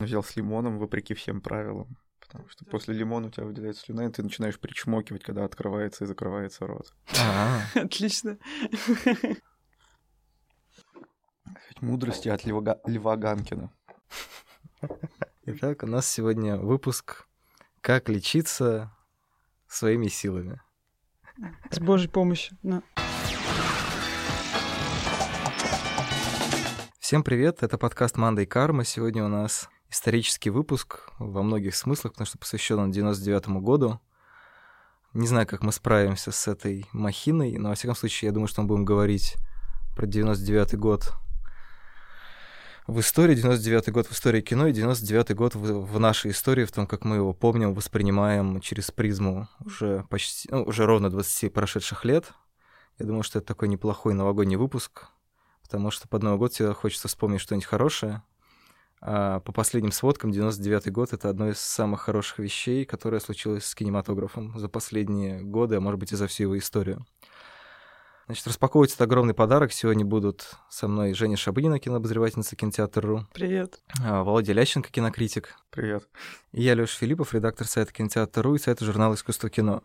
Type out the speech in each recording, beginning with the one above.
Взял с лимоном, вопреки всем правилам. Потому что после лимона у тебя выделяется слюна, и ты начинаешь причмокивать, когда открывается и закрывается рот. Отлично. Мудрости от Льва, Ганкина. Итак, у нас сегодня выпуск «Как лечиться своими силами». С Божьей помощью. Всем привет, это подкаст «Манда и карма». Сегодня у нас исторический выпуск во многих смыслах, потому что посвящен он 99-му году. Не знаю, как мы справимся с этой махиной, но, во всяком случае, я думаю, что мы будем говорить про 99-й год в истории, 99-й год в истории кино и 99-й год в, в нашей истории, в том, как мы его помним, воспринимаем через призму уже почти, ну, уже ровно 20 прошедших лет. Я думаю, что это такой неплохой новогодний выпуск, потому что под Новый год тебе хочется вспомнить что-нибудь хорошее, по последним сводкам, 99 год — это одно из самых хороших вещей, которое случилось с кинематографом за последние годы, а может быть и за всю его историю. Значит, распаковывать этот огромный подарок сегодня будут со мной Женя Шабынина, кинообозревательница кинотеатра.ру. Привет. А, Володя Лященко, кинокритик. Привет. И я, Лёша Филиппов, редактор сайта кинотеатр.ру и сайта журнала «Искусство кино».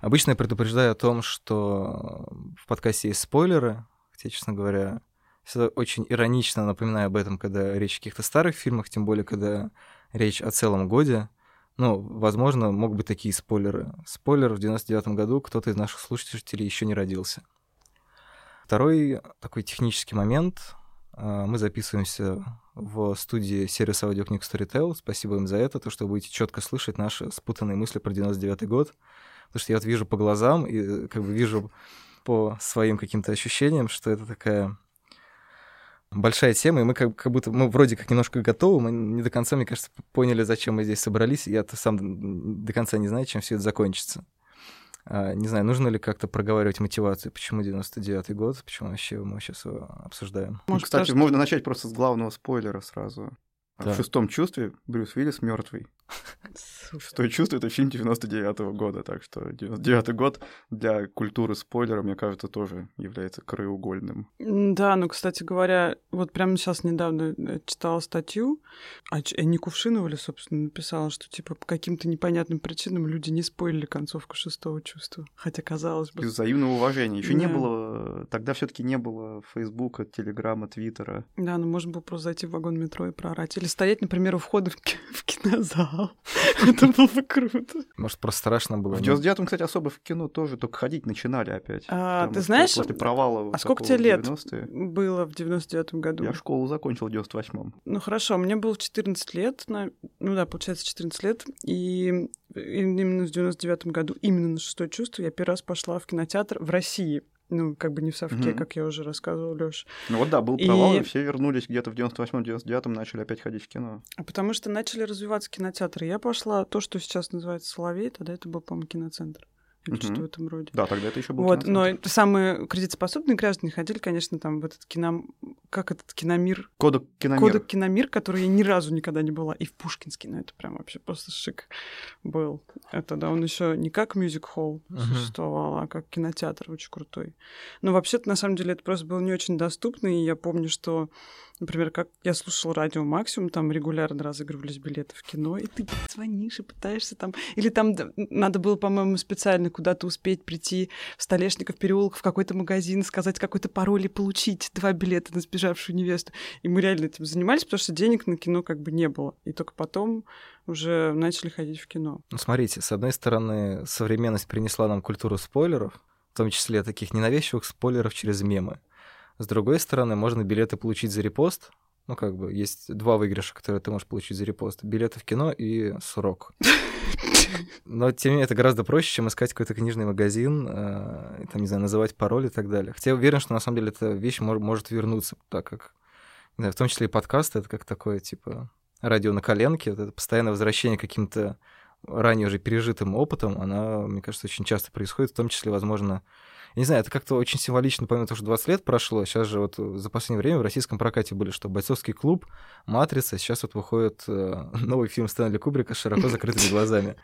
Обычно я предупреждаю о том, что в подкасте есть спойлеры, хотя, честно говоря, всегда очень иронично напоминаю об этом, когда речь о каких-то старых фильмах, тем более, когда речь о целом годе. Ну, возможно, могут быть такие спойлеры. Спойлер, в 99 году кто-то из наших слушателей еще не родился. Второй такой технический момент. А, мы записываемся в студии сервиса аудиокниг Storytel. Спасибо им за это, то, что будете четко слышать наши спутанные мысли про 99 год. Потому что я вот вижу по глазам и как бы вижу по своим каким-то ощущениям, что это такая большая тема, и мы как, как будто, мы вроде как немножко готовы, мы не до конца, мне кажется, поняли, зачем мы здесь собрались, я-то сам до конца не знаю, чем все это закончится. А, не знаю, нужно ли как-то проговаривать мотивацию, почему 99-й год, почему вообще мы сейчас его обсуждаем. Может, Кстати, потому, можно начать просто с главного спойлера сразу. Да. В шестом чувстве Брюс Уиллис мертвый. Шестое чувство это фильм 99-го года, так что 99-й год для культуры спойлера, мне кажется, тоже является краеугольным. Да, ну, кстати говоря, вот прямо сейчас недавно э, читала статью, а не Кувшинова ли, собственно, написала, что типа по каким-то непонятным причинам люди не спойлили концовку шестого чувства. Хотя казалось бы. Из взаимного уважения. Еще да. не было, тогда все-таки не было Фейсбука, Телеграма, Твиттера. Да, ну можно было просто зайти в вагон метро и проорать. Или стоять, например, у входа в кинозал. Это было бы круто. Может, просто страшно было. В 99-м, кстати, особо в кино тоже только ходить начинали опять. А, ты знаешь, после провала а сколько тебе лет было в 99-м году? Я школу закончил в 98-м. Ну хорошо, мне было 14 лет, ну да, получается 14 лет, и именно в 99-м году, именно на шестое чувство, я первый раз пошла в кинотеатр в России ну, как бы не в совке, угу. как я уже рассказывал, Лёш. Ну вот да, был провал, и, и все вернулись где-то в 98-99-м, начали опять ходить в кино. А потому что начали развиваться кинотеатры. Я пошла то, что сейчас называется Соловей, тогда это был, по-моему, киноцентр или что-то в этом роде. Да, тогда это еще был Вот, но самые кредитоспособные граждане ходили, конечно, там в этот кино... Как этот киномир? Кодек киномир. Кодек киномир, который я ни разу никогда не была. И в Пушкинске, ну это прям вообще просто шик был. Это, да, он еще не как мюзик-холл uh-huh. существовал, а как кинотеатр очень крутой. Но вообще-то, на самом деле, это просто было не очень доступно, и я помню, что Например, как я слушал радио Максимум, там регулярно разыгрывались билеты в кино, и ты звонишь и пытаешься там... Или там надо было, по-моему, специально куда-то успеть прийти в Столешников переулок в какой-то магазин, сказать какой-то пароль и получить два билета на сбежавшую невесту. И мы реально этим занимались, потому что денег на кино как бы не было. И только потом уже начали ходить в кино. Ну, смотрите, с одной стороны, современность принесла нам культуру спойлеров, в том числе таких ненавязчивых спойлеров через мемы. С другой стороны, можно билеты получить за репост. Ну, как бы, есть два выигрыша, которые ты можешь получить за репост. Билеты в кино и срок. Но, тем не менее, это гораздо проще, чем искать какой-то книжный магазин, э, там, не знаю, называть пароль и так далее. Хотя я уверен, что, на самом деле, эта вещь мож- может вернуться, так как, не знаю, в том числе и подкаст, это как такое, типа, радио на коленке, это постоянное возвращение к каким-то ранее уже пережитым опытом, она, мне кажется, очень часто происходит, в том числе, возможно, я не знаю, это как-то очень символично, помимо того, что 20 лет прошло. Сейчас же вот за последнее время в российском прокате были, что «Бойцовский клуб», «Матрица», сейчас вот выходит э, новый фильм Стэнли Кубрика с широко закрытыми глазами.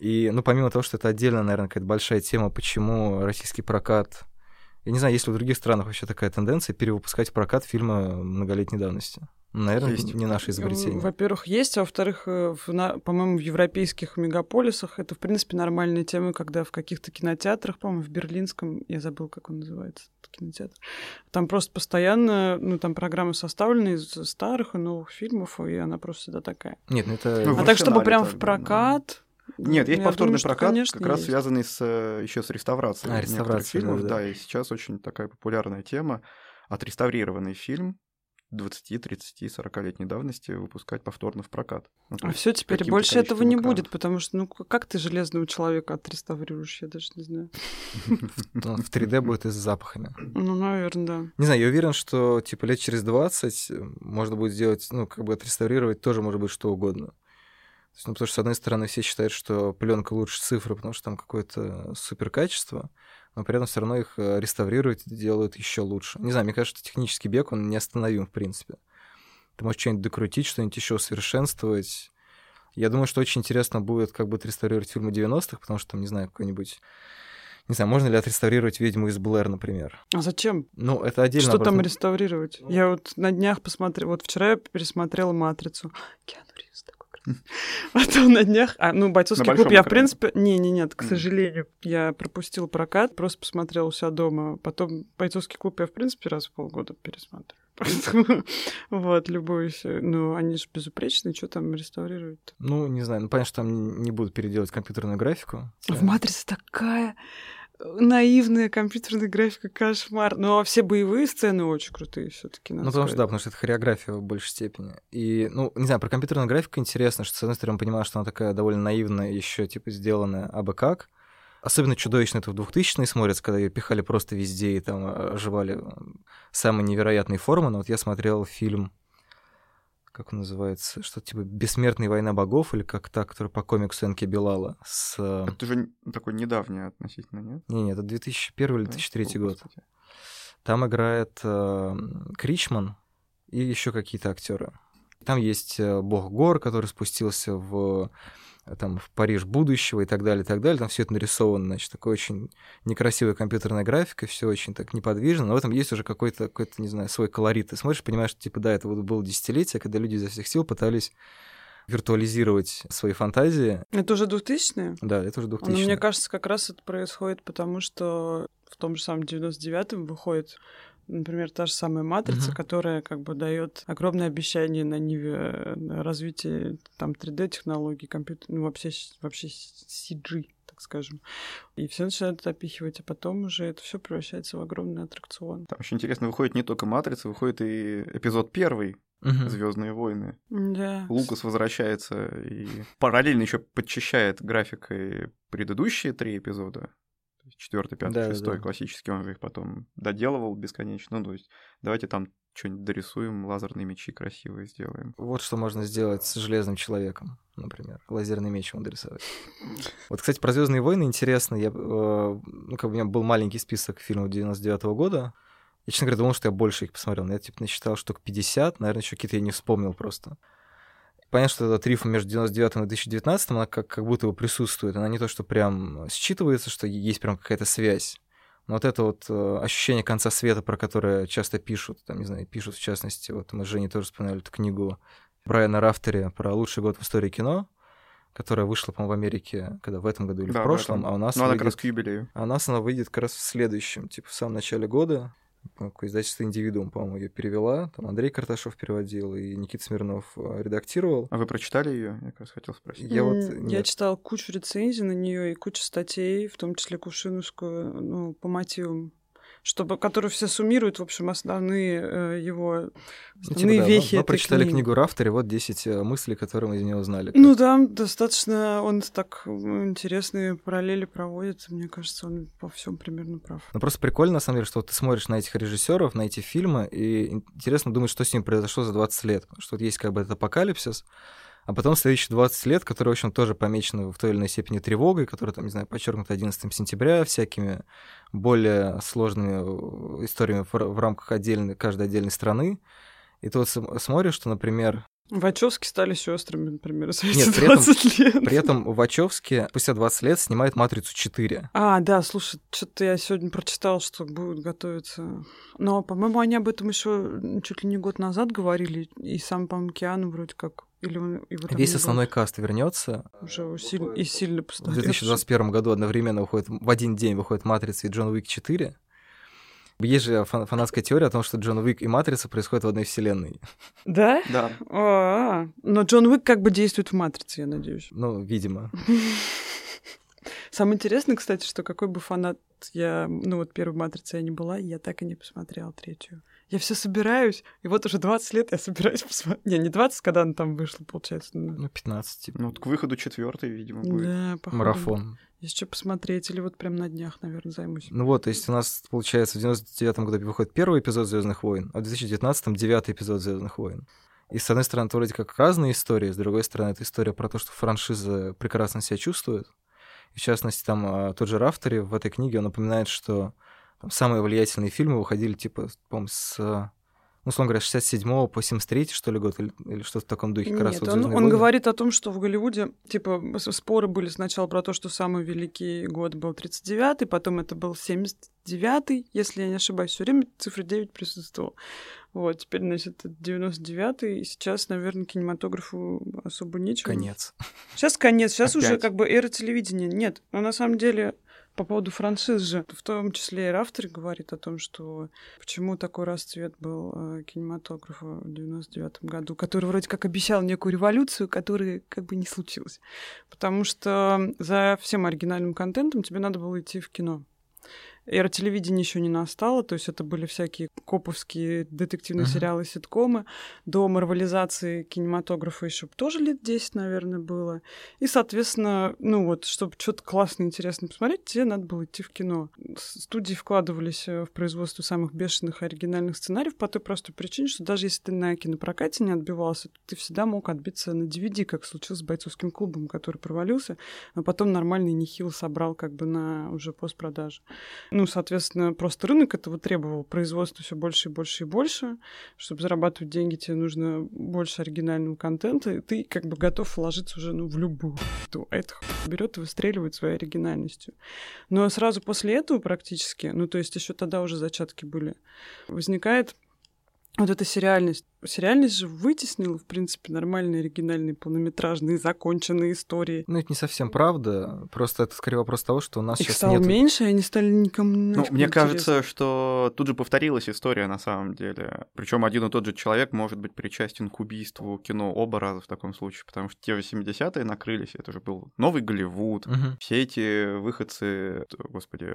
И, ну, помимо того, что это отдельно, наверное, какая-то большая тема, почему российский прокат... Я не знаю, есть ли в других странах вообще такая тенденция перевыпускать в прокат фильмы многолетней давности. Наверное, есть. не наше изобретение. Во-первых, есть, а во-вторых, э, по-моему, в европейских мегаполисах это, в принципе, нормальная тема, когда в каких-то кинотеатрах, по-моему, в Берлинском, я забыл, как он называется, кинотеатр, там просто постоянно, ну, там программы составлены из старых и новых фильмов, и она просто всегда такая. Нет, ну это... Ну, а так, чтобы прям в прокат... Нет, есть повторный думаю, прокат, конечно, как раз связанный с, э, еще с реставрацией а, реставрация, фильмов. Да, да. да, и сейчас очень такая популярная тема. Отреставрированный фильм 20, 30, 40-летней давности выпускать повторно в прокат. Ну, а все теперь больше этого не экранов. будет, потому что, ну, как ты железного человека отреставрируешь, я даже не знаю. В 3D будет и с запахами. Ну, наверное, да. Не знаю, я уверен, что, типа, лет через 20 можно будет сделать, ну, как бы отреставрировать тоже может быть что угодно. Ну, потому что, с одной стороны, все считают, что пленка лучше цифры, потому что там какое-то супер качество, но при этом все равно их э, реставрируют и делают еще лучше. Не знаю, мне кажется, технический бег, он неостановим, в принципе. Ты можешь что-нибудь докрутить, что-нибудь еще усовершенствовать. Я думаю, что очень интересно будет, как будет реставрировать фильмы 90-х, потому что там, не знаю, какой-нибудь не знаю, можно ли отреставрировать «Ведьму из Блэр», например. А зачем? Ну, это отдельно. Что там реставрировать? Я вот на днях посмотрела, вот вчера я пересмотрела «Матрицу». Киану Ривз такой Потом на днях... А, ну, бойцовский клуб я, в принципе... Не, не, нет, к сожалению, я пропустил прокат, просто посмотрел у себя дома. Потом бойцовский клуб я, в принципе, раз в полгода пересматриваю. Поэтому, вот, любуюсь. Ну, они же безупречные, что там реставрируют? Ну, не знаю, ну, понятно, что там не будут переделать компьютерную графику. В «Матрице» такая наивная компьютерная графика, кошмар. Ну, а все боевые сцены очень крутые все таки Ну, потому что, да, потому что это хореография в большей степени. И, ну, не знаю, про компьютерную графику интересно, что, с одной стороны, понимаю, что она такая довольно наивная, еще типа, сделанная абы как. Особенно чудовищно это в 2000-е смотрится, когда ее пихали просто везде и там оживали самые невероятные формы. Но вот я смотрел фильм как он называется, что типа «Бессмертная война богов» или как та, которая по комиксу Энки Белала с... Э, это же такой недавний относительно, нет? Не, нет, это 2001 или 2003 да? год. Там играет э, Кричман и еще какие-то актеры. Там есть э, бог гор, который спустился в там, в Париж будущего и так далее, и так далее. Там все это нарисовано, значит, такой очень некрасивая компьютерная графика, все очень так неподвижно, но в этом есть уже какой-то, какой не знаю, свой колорит. Ты смотришь, понимаешь, что, типа, да, это вот было десятилетие, когда люди изо всех сил пытались виртуализировать свои фантазии. Это уже 2000-е? Да, это уже 2000-е. Но мне кажется, как раз это происходит потому, что в том же самом 99-м выходит Например, та же самая матрица, uh-huh. которая как бы дает огромное обещание на ниве развития там 3D-технологий, компьютер, ну вообще, вообще CG, так скажем. И все начинают это опихивать, а потом уже это все превращается в огромный аттракцион. Там очень интересно, выходит не только матрица, выходит и эпизод первый, угу. Звездные войны. Да. Лукас возвращается и параллельно еще подчищает графикой предыдущие три эпизода четвертый, пятый, да, шестой да. классический, он их потом доделывал бесконечно. Ну, то есть давайте там что-нибудь дорисуем, лазерные мечи красивые сделаем. Вот что можно сделать с железным человеком, например. Лазерный меч ему дорисовать. Вот, кстати, про Звездные войны интересно. Я, э, ну, как бы у меня был маленький список фильмов 99 -го года. Я, честно говоря, думал, что я больше их посмотрел. Но я, типа, насчитал штук 50. Наверное, еще какие-то я не вспомнил просто понятно, что эта рифма между 99 и 2019, она как, как будто бы присутствует. Она не то, что прям считывается, что есть прям какая-то связь. Но вот это вот э, ощущение конца света, про которое часто пишут, там, не знаю, пишут в частности, вот мы с Женей тоже вспоминали эту книгу Брайана Рафтери про лучший год в истории кино, которая вышла, по-моему, в Америке, когда в этом году или да, в прошлом, в а у нас... Ну, выйдет... она как раз к юбилею. А у нас она выйдет как раз в следующем, типа, в самом начале года какое издательство «Индивидуум», по-моему, ее перевела. Там Андрей Карташов переводил, и Никита Смирнов э, редактировал. А вы прочитали ее? Я как раз хотел спросить. Я, вот, я читал кучу рецензий на нее и кучу статей, в том числе Кувшиновскую, ну, по мотивам чтобы, который все суммирует, в общем, основные э, его основные ну, типа, вехи. Да, мы, мы прочитали книги. книгу Рафтери, вот 10 э, мыслей, которые мы из него узнали. Ну да, достаточно он так интересные параллели проводит. Мне кажется, он по всем примерно прав. Ну просто прикольно, на самом деле, что ты смотришь на этих режиссеров, на эти фильмы, и интересно думать, что с ним произошло за 20 лет. Что вот есть как бы этот апокалипсис, а потом следующие 20 лет, которые, в общем, тоже помечены в той или иной степени тревогой, которые, там, не знаю, подчеркнуты 11 сентября, всякими более сложными э, историями в рамках отдельной, каждой отдельной страны. И ты вот смотришь, что, например, Вачовски стали сестрами, например, за эти Нет, при 20 этом, лет. При этом Вачовски спустя 20 лет снимает «Матрицу 4». А, да, слушай, что-то я сегодня прочитал, что будут готовиться. Но, по-моему, они об этом еще чуть ли не год назад говорили, и сам, по-моему, Киану вроде как или он, его Весь основной каст вернется. Уже усиль... и сильно постаревший. В 2021 году одновременно выходит, в один день выходит «Матрица» и «Джон Уик 4». Есть же фанатская теория о том, что Джон Уик и Матрица происходят в одной вселенной. Да? Да. А-а-а. Но Джон Уик как бы действует в Матрице, я надеюсь. Ну, видимо. Самое интересное, кстати, что какой бы фанат я, ну вот первой матрицы я не была, я так и не посмотрела третью. Я все собираюсь, и вот уже 20 лет я собираюсь посмотреть. Не, не 20, когда она там вышла, получается. Ну, 15. Типа. Ну, вот к выходу четвертой, видимо, будет. Да, походу. Марафон. Есть что посмотреть, или вот прям на днях, наверное, займусь. Ну вот, то есть у нас, получается, в 99 году выходит первый эпизод Звездных войн, а в 2019 девятый эпизод Звездных войн. И с одной стороны, это вроде как разные истории, с другой стороны, это история про то, что франшиза прекрасно себя чувствует. И в частности, там а, тот же Рафтери в этой книге, он напоминает, что там, самые влиятельные фильмы выходили, типа, по с ну, условно говоря, 67 по 73 что ли, год, или, или что-то в таком духе, как Нет, раз вот он, он говорит о том, что в Голливуде, типа, споры были сначала про то, что самый великий год был 39-й, потом это был 79-й, если я не ошибаюсь, все время цифра 9 присутствовала. Вот, теперь, значит, 99-й, и сейчас, наверное, кинематографу особо нечего. Конец. Сейчас конец, сейчас Опять? уже как бы эра телевидения. Нет, но на самом деле по поводу франшиз же, в том числе и автор говорит о том, что почему такой расцвет был э, кинематографа в 99 году, который вроде как обещал некую революцию, которая как бы не случилась. Потому что за всем оригинальным контентом тебе надо было идти в кино. Эра телевидения еще не настала, то есть это были всякие коповские детективные uh-huh. сериалы, ситкомы. До марвелизации кинематографа еще тоже лет 10, наверное, было. И, соответственно, ну вот, чтобы что-то классное, интересное посмотреть, тебе надо было идти в кино. Студии вкладывались э, в производство самых бешеных оригинальных сценариев по той простой причине, что даже если ты на кинопрокате не отбивался, то ты всегда мог отбиться на DVD, как случилось с бойцовским клубом, который провалился, а потом нормальный нехил собрал как бы на уже постпродаже. Ну, соответственно, просто рынок этого требовал. Производство все больше и больше и больше. Чтобы зарабатывать деньги, тебе нужно больше оригинального контента. И ты как бы готов вложиться уже ну, в любую. То это берет и выстреливает своей оригинальностью. Но сразу после этого практически, ну то есть еще тогда уже зачатки были, возникает вот эта сериальность. Сериальность же вытеснила, в принципе, нормальные оригинальные полнометражные законченные истории. Ну, это не совсем правда. Просто это скорее вопрос того, что у нас Их сейчас стало нет... меньше, и они стали никому Ну, мне интересны. кажется, что тут же повторилась история на самом деле. Причем один и тот же человек может быть причастен к убийству кино оба раза в таком случае, потому что те 80-е накрылись, это же был новый Голливуд, угу. все эти выходцы, господи,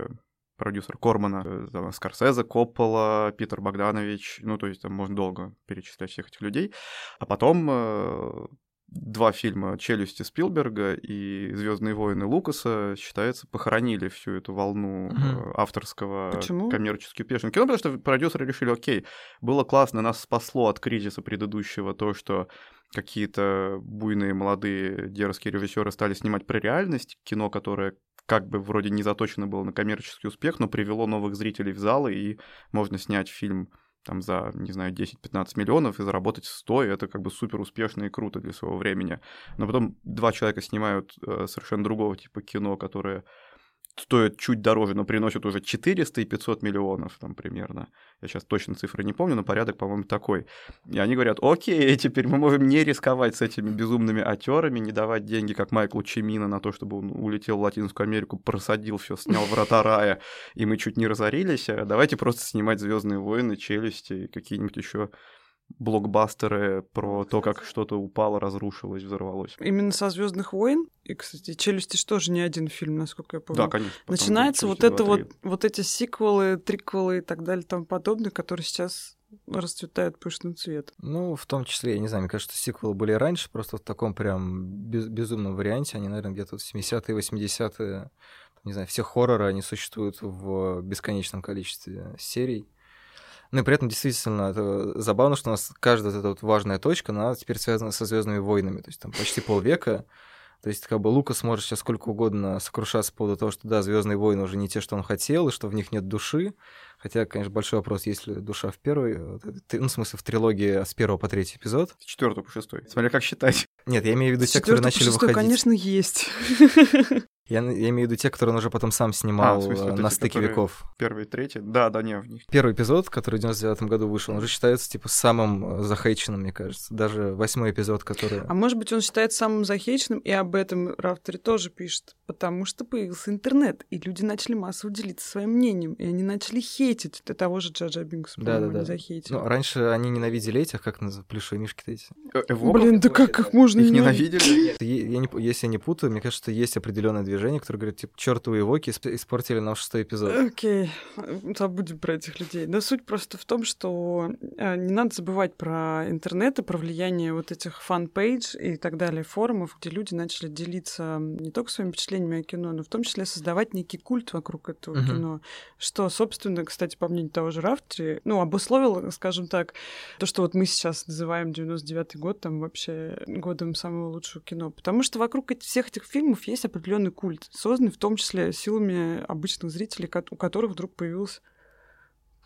продюсер Кормана, э, там, Скорсезе, Коппола, Питер Богданович, ну, то есть там можно долго перечислять всех этих людей. А потом э, два фильма «Челюсти» Спилберга и «Звездные войны» Лукаса, считается, похоронили всю эту волну угу. авторского Почему? коммерчески успешного кино, потому что продюсеры решили, окей, было классно, нас спасло от кризиса предыдущего то, что какие-то буйные молодые дерзкие режиссеры стали снимать про реальность, кино, которое как бы вроде не заточено было на коммерческий успех, но привело новых зрителей в залы, и можно снять фильм там за, не знаю, 10-15 миллионов и заработать 100, и это как бы супер успешно и круто для своего времени. Но потом два человека снимают э, совершенно другого типа кино, которое стоят чуть дороже, но приносят уже 400 и 500 миллионов там примерно. Я сейчас точно цифры не помню, но порядок, по-моему, такой. И они говорят, окей, теперь мы можем не рисковать с этими безумными актерами, не давать деньги, как Майклу Чемина, на то, чтобы он улетел в Латинскую Америку, просадил все, снял врата рая, и мы чуть не разорились. Давайте просто снимать Звездные войны, челюсти и какие-нибудь еще блокбастеры про то, как что-то упало, разрушилось, взорвалось. Именно со Звездных войн, и, кстати, Челюсти что же не один фильм, насколько я помню. Да, конечно. Начинается вот это вот, вот эти сиквелы, триквелы и так далее и тому подобное, которые сейчас расцветают пышным цветом. Ну, в том числе, я не знаю, мне кажется, сиквелы были раньше, просто в таком прям без, безумном варианте. Они, наверное, где-то в 70-е, 80-е, не знаю, все хорроры, они существуют в бесконечном количестве серий. Ну и при этом действительно это забавно, что у нас каждая вот эта вот важная точка, она теперь связана со Звездными войнами. То есть там почти полвека То есть, как бы Лукас может сейчас сколько угодно сокрушаться по поводу того, что да, Звездные войны уже не те, что он хотел, и что в них нет души. Хотя, конечно, большой вопрос, есть ли душа в первой, ну, в смысле, в трилогии с первого по третий эпизод. С четвертого по шестой. Смотря как считать. Нет, я имею в виду те, которые начали выходить. конечно, есть. Я, я имею в виду те, которые он уже потом сам снимал а, смысле, на стыке веков. Первый, третий? Да, да, не, в них. Первый эпизод, который в 99 году вышел, он уже считается, типа, самым э, захейченным, мне кажется. Даже восьмой эпизод, который... А может быть, он считается самым захейченным, и об этом Рафтери тоже пишет. Потому что появился интернет, и люди начали массово делиться своим мнением, и они начали хейтить. До того же Джаджа Бинкса, да, да, да. захейтили. Ну, раньше они ненавидели этих, как называют, плюшевые мишки-то эти. Э, Блин, да как их можно Их ненавидели? Я не, если я не путаю, мне кажется, что есть определенное движение, которое говорит, типа, чертовы эвоки испортили нам шестой эпизод. Окей, окей. забудем про этих людей. Но суть просто в том, что э, не надо забывать про интернет и про влияние вот этих fan page и так далее форумов, где люди начали делиться не только своими впечатлениями о кино, но в том числе создавать некий культ вокруг этого uh-huh. кино, что, собственно, кстати, по мнению того же Рафтри, ну, обусловило, скажем так, то, что вот мы сейчас называем 99-й год там вообще годом самого лучшего кино. Потому что вокруг всех этих фильмов есть определенный культ, созданный в том числе силами обычных зрителей, у которых вдруг появилась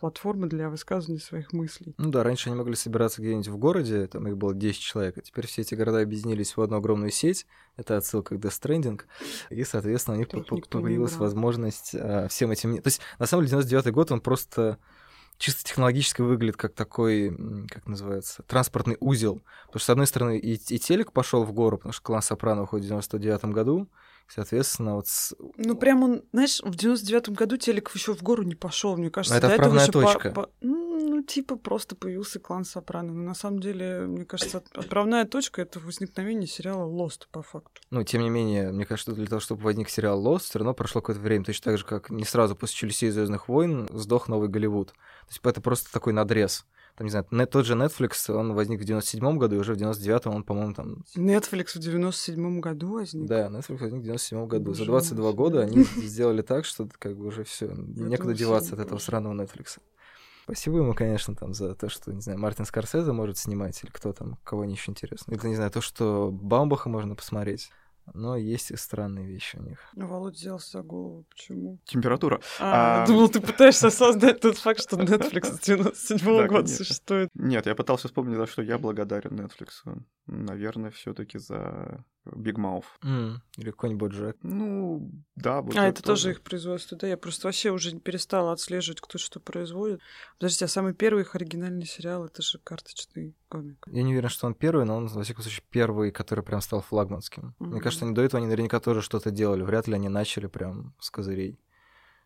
платформа для высказывания своих мыслей. Ну да, раньше они могли собираться где-нибудь в городе, там их было 10 человек, а теперь все эти города объединились в одну огромную сеть, это отсылка к Death Stranding, и, соответственно, у них появилась возможность а, всем этим... То есть, на самом деле, 99 год, он просто чисто технологически выглядит как такой, как называется, транспортный узел. Потому что, с одной стороны, и, и телек пошел в гору, потому что клан Сопрано уходит в 99 году, Соответственно, вот... С... Ну, прям он, знаешь, в 99-м году Телеков еще в гору не пошел, мне кажется. Но это отправная точка. По, по... Ну, типа, просто появился клан Сопрано. Но на самом деле, мне кажется, отправная точка — это возникновение сериала Lost, по факту. Ну, тем не менее, мне кажется, для того, чтобы возник сериал Lost, все равно прошло какое-то время. Точно так же, как не сразу после Челюстей Звездных войн сдох новый Голливуд. То есть это просто такой надрез там, не знаю, тот же Netflix, он возник в 97-м году, и уже в 99-м он, по-моему, там... Netflix в 97-м году возник? Да, Netflix возник в 97-м году. Боже За 22 мой. года они сделали так, что как бы уже все, некуда деваться от этого сраного Netflix. Спасибо ему, конечно, там за то, что, не знаю, Мартин Скорсезе может снимать, или кто там, кого они еще интересно. Или, не знаю, то, что Баумбаха можно посмотреть. Но есть и странные вещи у них. Ну, Володь взялся за голову. Почему? Температура. А, а... думал, ты пытаешься осознать тот факт, что Netflix с 97 -го года существует. Нет, я пытался вспомнить, за что я благодарен Netflix. Наверное, все таки за Big Mouth. Mm, или какой-нибудь Джек. Ну, да. Вот а, это тоже их производство, да? Я просто вообще уже перестала отслеживать, кто что производит. Подождите, а самый первый их оригинальный сериал — это же карточный комик. Я не уверен, что он первый, но он, во всяком случае, первый, который прям стал флагманским. Mm-hmm. Мне кажется, они до этого они наверняка тоже что-то делали. Вряд ли они начали прям с козырей.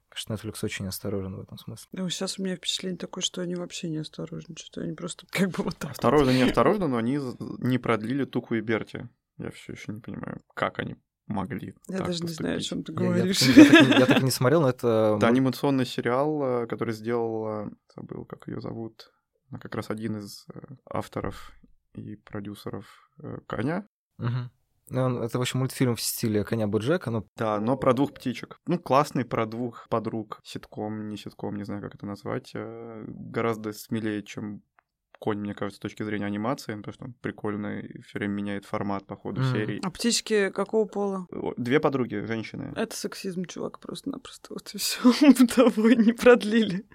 Конечно, Netflix очень осторожен в этом смысле. Ну, сейчас у меня впечатление такое, что они вообще не осторожны. Что они просто как бы вот так. Осторожно, не осторожно, но они не продлили Туку и Берти. Я все еще не понимаю, как они могли. Я даже поступить. не знаю, о чем ты говоришь. Я, я, я, так, я так и не смотрел, но это. Это анимационный сериал, э, который сделал, э, забыл, как ее зовут, как раз один из э, авторов и продюсеров Коня. Угу. Ну, это, в общем, мультфильм в стиле коня Боджека. Но... Да, но про двух птичек. Ну, классный про двух подруг. Ситком, не ситком, не знаю, как это назвать. Гораздо смелее, чем конь, мне кажется, с точки зрения анимации, потому что он прикольный и все время меняет формат по ходу mm. серии. А птички какого пола? Две подруги, женщины. Это сексизм, чувак, просто-напросто. Вот и все. Того не продлили.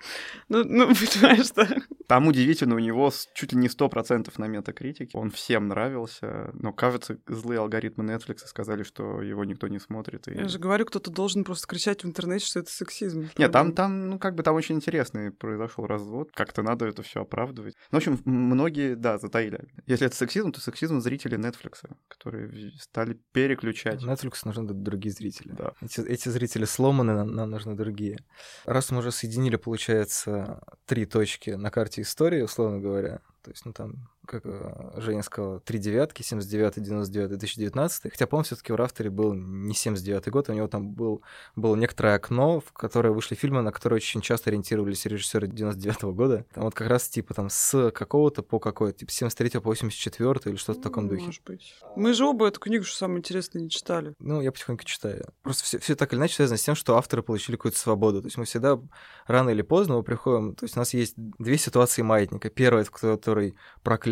Ну, ну, понимаешь, да? Там удивительно, у него чуть ли не сто процентов на метакритике. Он всем нравился, но, кажется, злые алгоритмы Netflix сказали, что его никто не смотрит. И... Я же говорю, кто-то должен просто кричать в интернете, что это сексизм. Нет, там, там, ну, как бы там очень интересный произошел развод. Как-то надо это все оправдывать. Ну, в общем, общем, многие, да, затаили. Если это сексизм, то сексизм зрителей Netflix, которые стали переключать. Netflix нужны другие зрители. Да. Эти, эти зрители сломаны, нам, нам нужны другие. Раз мы уже соединили, получается, три точки на карте истории, условно говоря, то есть, ну, там как э, Женя сказала, три девятки, 79, 99, 2019. Хотя, по-моему, все-таки в Рафтере был не 79 год, у него там был, было некоторое окно, в которое вышли фильмы, на которые очень часто ориентировались режиссеры 99 -го года. Там вот как раз типа там с какого-то по какой, типа 73 по 84 или что-то в таком духе. Может быть. Мы же оба эту книгу, что самое интересное, не читали. Ну, я потихоньку читаю. Просто все, все так или иначе связано с тем, что авторы получили какую-то свободу. То есть мы всегда рано или поздно мы приходим... То есть у нас есть две ситуации маятника. Первая, в которой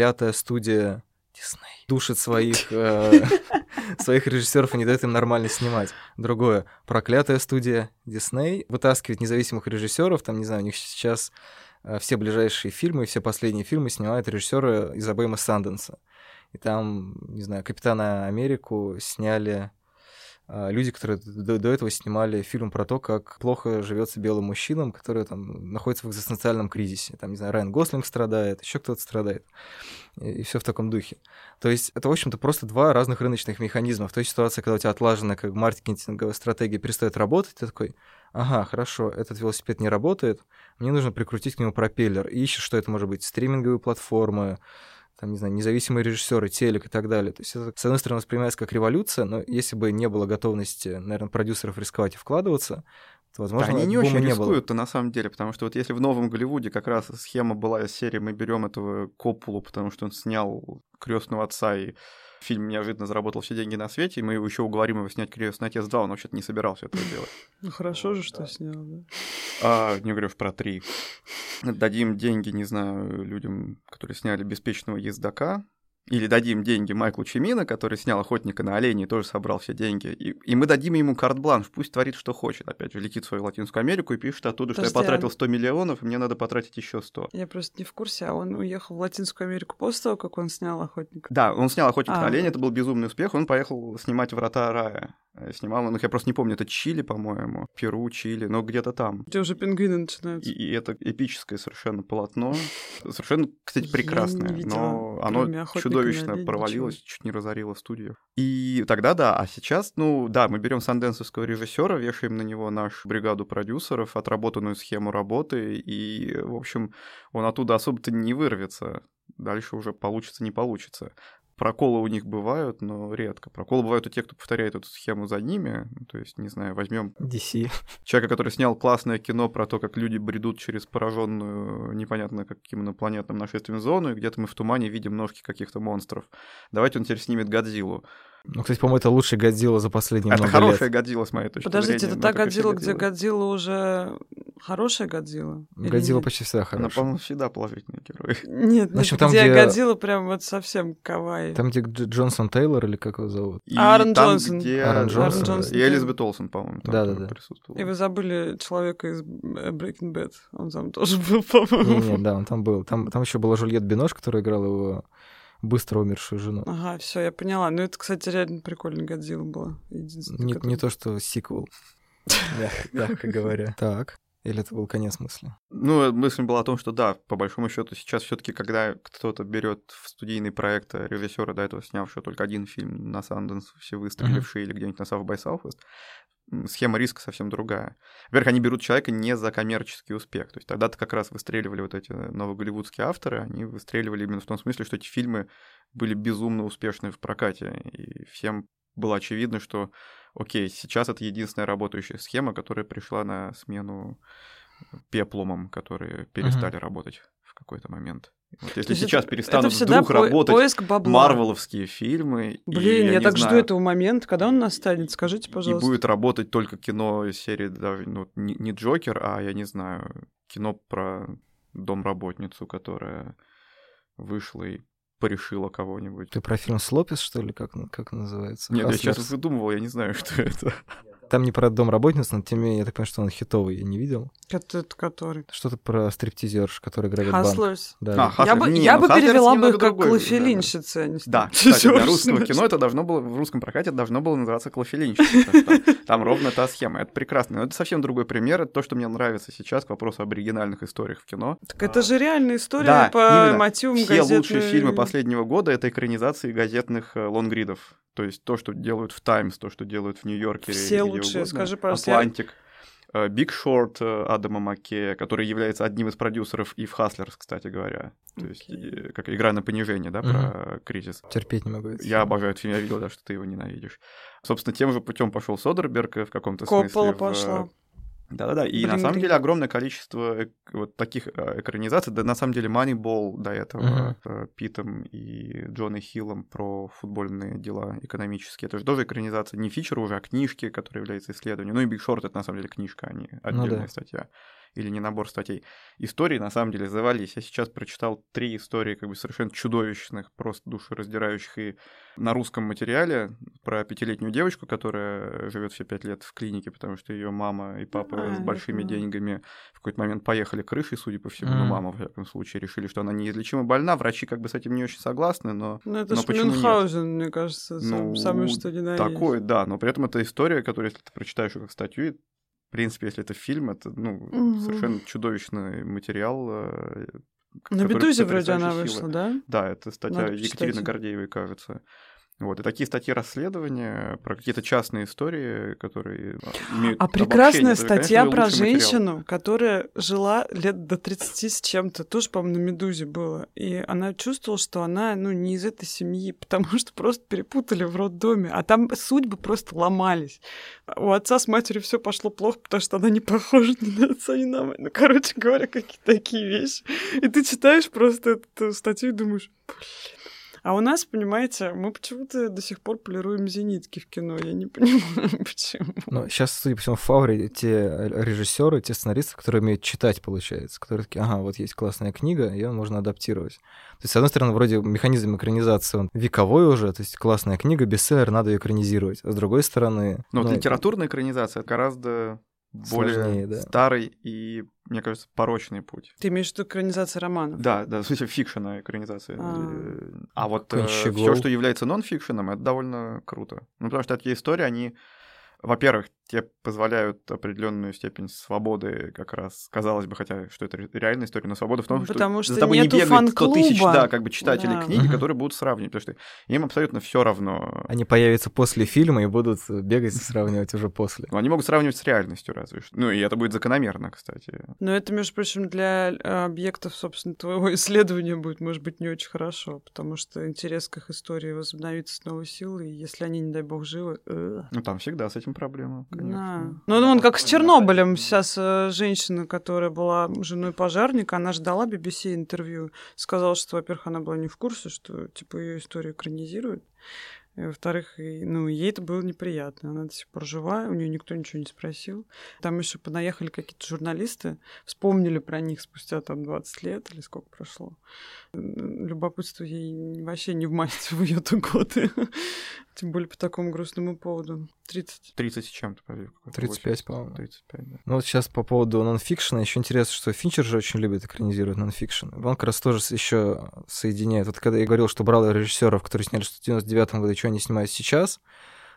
проклятая студия Дисней душит своих, э, своих режиссеров и не дает им нормально снимать. Другое, проклятая студия Дисней вытаскивает независимых режиссеров, там, не знаю, у них сейчас э, все ближайшие фильмы, все последние фильмы снимают режиссеры из Санденса. И там, не знаю, Капитана Америку сняли люди, которые до, до этого снимали фильм про то, как плохо живется белым мужчинам, которые там находятся в экзистенциальном кризисе. Там, не знаю, Райан Гослинг страдает, еще кто-то страдает. И, и все в таком духе. То есть это, в общем-то, просто два разных рыночных механизма. В той ситуации, когда у тебя отлаженная как маркетинговая стратегия перестает работать, ты такой, ага, хорошо, этот велосипед не работает, мне нужно прикрутить к нему пропеллер. И ищешь, что это может быть, стриминговые платформы, там, не знаю, независимые режиссеры, телек и так далее. То есть это, с одной стороны, воспринимается как революция, но если бы не было готовности, наверное, продюсеров рисковать и вкладываться, то, возможно, да, они не очень не рискуют-то на самом деле, потому что вот если в Новом Голливуде как раз схема была из серии «Мы берем этого Коппулу, потому что он снял крестного отца и фильм неожиданно заработал все деньги на свете, и мы его еще уговорим его снять «Крестный отец 2», он вообще-то не собирался этого делать. Ну хорошо же, что снял, да. А, не говорю про три. Дадим деньги, не знаю, людям, которые сняли «Беспечного ездока», или дадим деньги Майклу Чемина, который снял «Охотника на оленей» и тоже собрал все деньги, и, и мы дадим ему карт-бланш, пусть творит, что хочет. Опять же, летит в свою Латинскую Америку и пишет оттуда, Подожди, что я потратил 100 миллионов, и мне надо потратить еще 100. Я просто не в курсе, а он уехал в Латинскую Америку после того, как он снял «Охотника»? Да, он снял «Охотника а, на оленей», это был безумный успех, он поехал снимать «Врата рая». Э, снимал, ну, я просто не помню, это Чили, по-моему, Перу, Чили, но где-то там. Где уже пингвины начинаются. И, и это эпическое совершенно полотно, совершенно, кстати, прекрасное, но оно чудовищно провалилось, чуть не разорило студию. И тогда да, а сейчас, ну да, мы берем санденсовского режиссера, вешаем на него нашу бригаду продюсеров, отработанную схему работы, и, в общем, он оттуда особо-то не вырвется. Дальше уже получится, не получится. Проколы у них бывают, но редко. Проколы бывают у тех, кто повторяет эту схему за ними. Ну, то есть, не знаю, возьмем DC. Человека, который снял классное кино про то, как люди бредут через пораженную непонятно каким инопланетным нашествием зону, и где-то мы в тумане видим ножки каких-то монстров. Давайте он теперь снимет Годзиллу. Ну, кстати, по-моему, это лучший Годзилла за последние это много хорошая лет. Годзилла, с моей точки Подождите, зрения. это та Годзилла, где Годзилла уже хорошая Годзилла? Годзилла почти всегда хорошая. Она, по-моему, всегда положительный герой. Нет, ну, там, где, где Годзилла прям вот совсем кавай. Там, где Джонсон Тейлор, или как его зовут? И Аарон там, Джонсон. Где... Аарон Джонсон. Джонсон. И Элизабет Олсен, по-моему, там да, да, да. присутствовал. И вы забыли человека из Breaking Bad. Он там тоже был, по-моему. Нет, да, он там был. Там, там еще была Жульет Бинош, которая играла его быстро умершую жену. Ага, все, я поняла. Ну, это, кстати, реально прикольно Годзилла была. Не, который... не то, что сиквел, мягко говоря. Так. Или это был конец мысли? Ну, мысль была о том, что да, по большому счету сейчас все-таки, когда кто-то берет в студийный проект режиссера, до этого снявшего только один фильм на Санденс, все выстрелившие, mm-hmm. или где-нибудь на South by Southwest, схема риска совсем другая. Во-первых, они берут человека не за коммерческий успех. То есть тогда-то как раз выстреливали вот эти новоголливудские авторы, они выстреливали именно в том смысле, что эти фильмы были безумно успешны в прокате, и всем было очевидно, что, окей, сейчас это единственная работающая схема, которая пришла на смену пеплумам, которые перестали uh-huh. работать в какой-то момент. Вот если сейчас это, перестанут это вдруг по- работать поиск марвеловские фильмы... Блин, и, я, я так жду этого момента, когда он настанет, скажите, пожалуйста. И будет работать только кино из серии, даже, ну, не, не Джокер, а, я не знаю, кино про домработницу, которая вышла и порешила кого-нибудь. Ты про фильм «Слопис», что ли, как, как называется? Нет, Хаслерс. я сейчас выдумывал, я не знаю, что это. Там не про домработницу, но тем не менее, я так понимаю, что он хитовый, я не видел. Это который? Что-то про стриптизерш, который играет Хаслерс. Да. А, я бы, не, я ну, бы перевела бы как клофелинщица. Да, да. кстати, для русского кино это должно было, в русском прокате это должно было называться клофелинщица. Там, там ровно та схема, это прекрасно. Но это совсем другой пример, это то, что мне нравится сейчас к вопросу об оригинальных историях в кино. Так это же реальная история да, по именно. мотивам Все газетной... лучшие фильмы последнего года — это экранизации газетных э, лонгридов. То есть то, что делают в Таймс, то, что делают в Нью-Йоркере. Все лучшие, скажи, пожалуйста. Atlantic. Big Short э, Адама Маккея, который является одним из продюсеров и в Hustlers, кстати говоря. То есть, окей. как игра на понижение, да, uh-huh. про кризис. Терпеть не могу. Я обожаю этот фильм, я видел, да, что ты его ненавидишь. Собственно, тем же путем пошел Содерберг в каком-то Коппола смысле. пошла. Да-да-да, и Блин, на самом деле огромное количество вот таких э, экранизаций, да на самом деле Moneyball до этого uh-huh. Питом и Джоной Хиллом про футбольные дела экономические, это же тоже экранизация, не фичер уже, а книжки, которые являются исследованием. Ну и Big Short это на самом деле книжка, а не отдельная ну, да. статья. Или не набор статей. Истории, на самом деле, завались. Я сейчас прочитал три истории как бы совершенно чудовищных, просто душераздирающих и на русском материале про пятилетнюю девочку, которая живет все пять лет в клинике, потому что ее мама и папа а, с большими деньгами в какой-то момент поехали крышей, судя по всему, mm. ну, мама, в всяком случае, решили, что она неизлечимо больна. Врачи как бы с этим не очень согласны, но... Ну, это но ж Мюнхгаузен, мне кажется, ну, самое что ни на Такой, есть. да, но при этом это история, которую, если ты прочитаешь ее как статью, в принципе, если это фильм, это ну, угу. совершенно чудовищный материал. Э, На Бедузе вроде она вышла, да? Да, это статья Надо Екатерины почитать. Гордеевой, кажется. Вот, и такие статьи расследования про какие-то частные истории, которые имеют А прекрасная статья конечно, про женщину, материал. которая жила лет до 30 с чем-то, тоже, по-моему, на «Медузе» было. И она чувствовала, что она, ну, не из этой семьи, потому что просто перепутали в роддоме. А там судьбы просто ломались. У отца с матерью все пошло плохо, потому что она не похожа ни на отца, ни на мать. Ну, короче говоря, какие-то такие вещи. И ты читаешь просто эту статью и думаешь, блин, а у нас, понимаете, мы почему-то до сих пор полируем зенитки в кино. Я не понимаю, почему. Ну, сейчас, судя по всему, в Фауре те режиссеры, те сценаристы, которые умеют читать, получается, которые такие, ага, вот есть классная книга, ее можно адаптировать. То есть, с одной стороны, вроде механизм экранизации, он вековой уже, то есть классная книга, бестселлер, надо ее экранизировать. А с другой стороны... Но ну, вот литературная экранизация гораздо более Сложнее, да. старый и, мне кажется, порочный путь. Ты имеешь в виду экранизацию романов? Да, да, в смысле фикшена экранизация. А, а вот э, все, что является нон-фикшеном, это довольно круто. Ну, потому что такие истории, они во-первых, тебе позволяют определенную степень свободы, как раз, казалось бы, хотя что это реальная история, но свобода в том, потому что, что за тобой не бегает 100 тысяч, да, как бы читателей да. книги, которые будут сравнивать, потому что им абсолютно все равно. Они появятся после фильма и будут бегать и сравнивать уже после. Ну, они могут сравнивать с реальностью разве что. Ну, и это будет закономерно, кстати. Но это, между прочим, для э, объектов, собственно, твоего исследования будет, может быть, не очень хорошо, потому что интерес к их истории возобновится с новой силой, и если они, не дай бог, живы... Э... Ну, там всегда с этим проблема. Да. Ну, он как с Чернобылем. Сейчас э, женщина, которая была женой пожарника, она ждала BBC интервью. Сказала, что, во-первых, она была не в курсе, что, типа, ее историю экранизируют. Во-вторых, ну, ей это было неприятно. Она до сих пор жива, у нее никто ничего не спросил. Там еще понаехали какие-то журналисты, вспомнили про них спустя там 20 лет или сколько прошло. Любопытство ей вообще не в масть в ее-то годы. Тем более по такому грустному поводу. 30. 30 с чем-то, поверь. 35, по-моему. 35, да. Ну вот сейчас по поводу нонфикшена еще интересно, что Финчер же очень любит экранизировать нонфикшн. Он как раз тоже еще соединяет. Вот когда я говорил, что брал режиссеров, которые сняли что в 99 году, и что они снимают сейчас,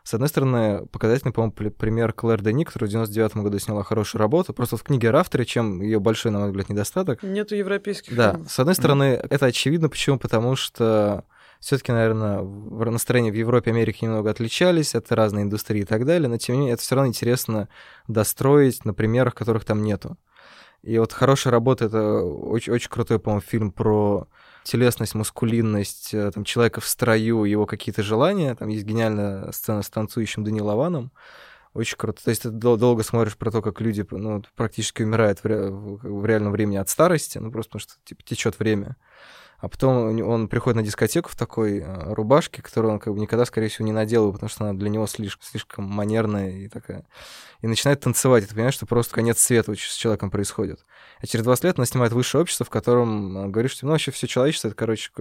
с одной стороны, показательный, по-моему, пример Клэр Дени, которая в 99 году сняла хорошую работу. Просто в книге Рафтере, чем ее большой, на мой взгляд, недостаток. Нету европейских Да, фильмов. с одной стороны, mm. это очевидно. Почему? Потому что все-таки, наверное, настроения в Европе и Америке немного отличались, это разные индустрии и так далее, но тем не менее это все равно интересно достроить на примерах, которых там нету. И вот хорошая работа это очень, очень крутой, по-моему, фильм про телесность, мускулинность э, там, человека в строю, его какие-то желания. Там есть гениальная сцена с танцующим Данилованом. Очень круто. То есть ты дол- долго смотришь про то, как люди ну, практически умирают в, ре- в реальном времени от старости, ну просто потому что типа, течет время. А потом он приходит на дискотеку в такой э, рубашке, которую он как бы никогда, скорее всего, не надел, потому что она для него слишком, слишком манерная и такая. И начинает танцевать. И ты понимаешь, что просто конец света с человеком происходит. А через 20 лет она снимает высшее общество, в котором э, говорит, что ну, вообще все человечество это, короче,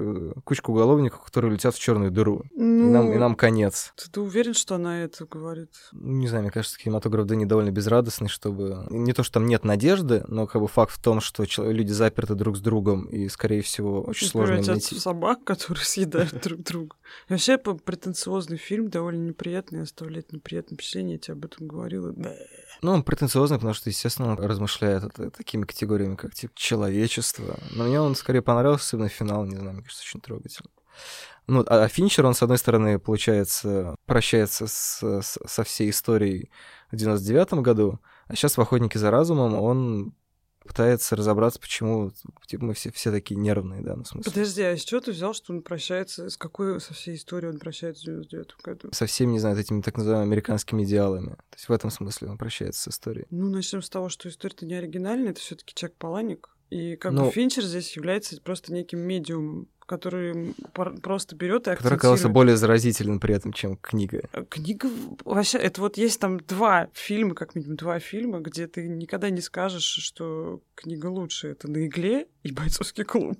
кучка уголовников, которые летят в черную дыру. Ну, и, нам, и нам конец. Ты, ты уверен, что она это говорит? Не знаю, мне кажется, кинематограф Дэнни довольно безрадостный, чтобы... Не то, что там нет надежды, но как бы факт в том, что люди заперты друг с другом, и, скорее всего, очень сложно найти. собак, которые съедают друг друга. Вообще, претенциозный фильм, довольно неприятный, оставляет неприятное впечатление, я тебе об этом говорила. Ну, он претенциозный, потому что, естественно, он размышляет такими категориями, как типа человечество. Но мне он скорее понравился, особенно финал, не знаю, мне кажется, очень трогательный. Ну, а Финчер, он, с одной стороны, получается, прощается с, с, со всей историей в 99 году, а сейчас в «Охотнике за разумом» он пытается разобраться, почему типа, мы все, все такие нервные, да, ну, смысле. Подожди, а с чего ты взял, что он прощается, с какой со всей историей он прощается в 99 году? Со всеми, не знаю, этими так называемыми американскими идеалами. То есть в этом смысле он прощается с историей. Ну, начнем с того, что история-то не оригинальная, это все таки Чак Паланик, и как ну, бы Финчер здесь является просто неким медиумом, который просто берет и Который оказался более заразительным при этом, чем книга. Э, книга вообще, это вот есть там два фильма, как минимум два фильма, где ты никогда не скажешь, что книга лучше. Это «На игле» и «Бойцовский клуб».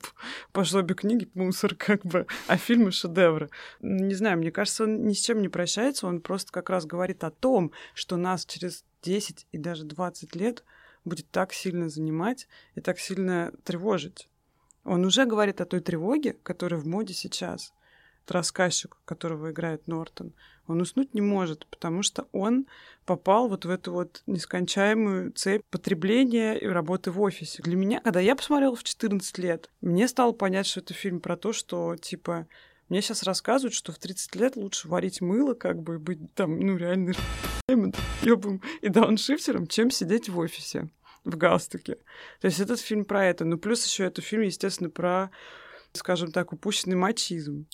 Пошло обе книги мусор как бы, а фильмы шедевры. Не знаю, мне кажется, он ни с чем не прощается, он просто как раз говорит о том, что нас через 10 и даже 20 лет будет так сильно занимать и так сильно тревожить. Он уже говорит о той тревоге, которая в моде сейчас. Рассказчик, которого играет Нортон. Он уснуть не может, потому что он попал вот в эту вот нескончаемую цепь потребления и работы в офисе. Для меня, когда я посмотрела в 14 лет, мне стало понять, что это фильм про то, что, типа, мне сейчас рассказывают, что в 30 лет лучше варить мыло, как бы, быть там, ну, реально ебом и дауншифтером, чем сидеть в офисе в галстуке. То есть этот фильм про это. Ну, плюс еще это фильм, естественно, про, скажем так, упущенный мачизм.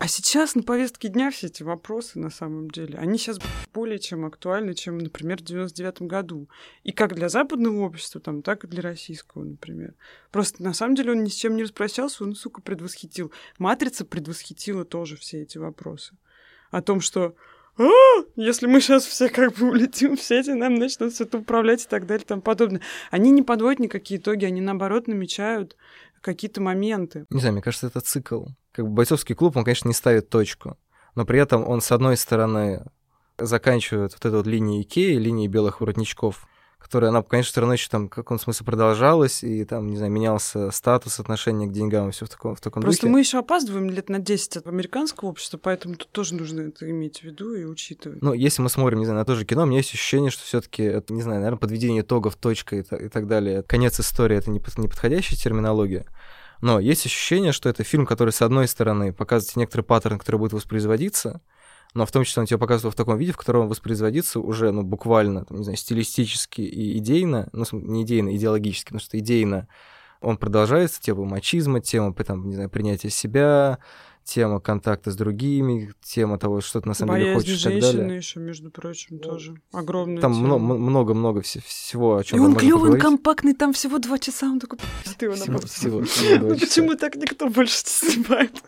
А сейчас на повестке дня все эти вопросы, на самом деле, они сейчас более чем актуальны, чем, например, в 99 году. И как для западного общества, там, так и для российского, например. Просто, на самом деле, он ни с чем не распрощался, он, сука, предвосхитил. «Матрица» предвосхитила тоже все эти вопросы. О том, что а, если мы сейчас все как бы улетим в сети, нам начнут все это управлять и так далее и тому подобное. Они не подводят никакие итоги, они наоборот намечают какие-то моменты. Не знаю, мне кажется, это цикл. Как бы бойцовский клуб, он, конечно, не ставит точку, но при этом он, с одной стороны, заканчивает вот эту вот линию Икеи, линии белых воротничков, которая, она, конечно, все равно еще там, в каком смысле продолжалась, и там, не знаю, менялся статус, отношения к деньгам и все в таком, в таком Просто духе. мы еще опаздываем лет на 10 от американского общества, поэтому тут тоже нужно это иметь в виду и учитывать. Ну, если мы смотрим, не знаю, на то же кино, у меня есть ощущение, что все таки это, не знаю, наверное, подведение итогов, точка и, и так далее. Конец истории — это не, не подходящая терминология. Но есть ощущение, что это фильм, который, с одной стороны, показывает некоторый паттерн, который будет воспроизводиться, но в том числе он тебе показывал в таком виде, в котором воспроизводится уже, ну, буквально, там, не знаю, стилистически и идейно, ну, не идейно, идеологически, потому что идейно он продолжается, тема мачизма, тема, там, не знаю, принятия себя, тема контакта с другими, тема того, что ты на самом Боязнь деле хочешь и так далее. еще, между прочим, тоже огромная Там много-много всего, о чем И он клевый, он компактный, там всего два часа, он такой, ты его Всего, набрал». всего, всего Ну почему так никто больше не снимает?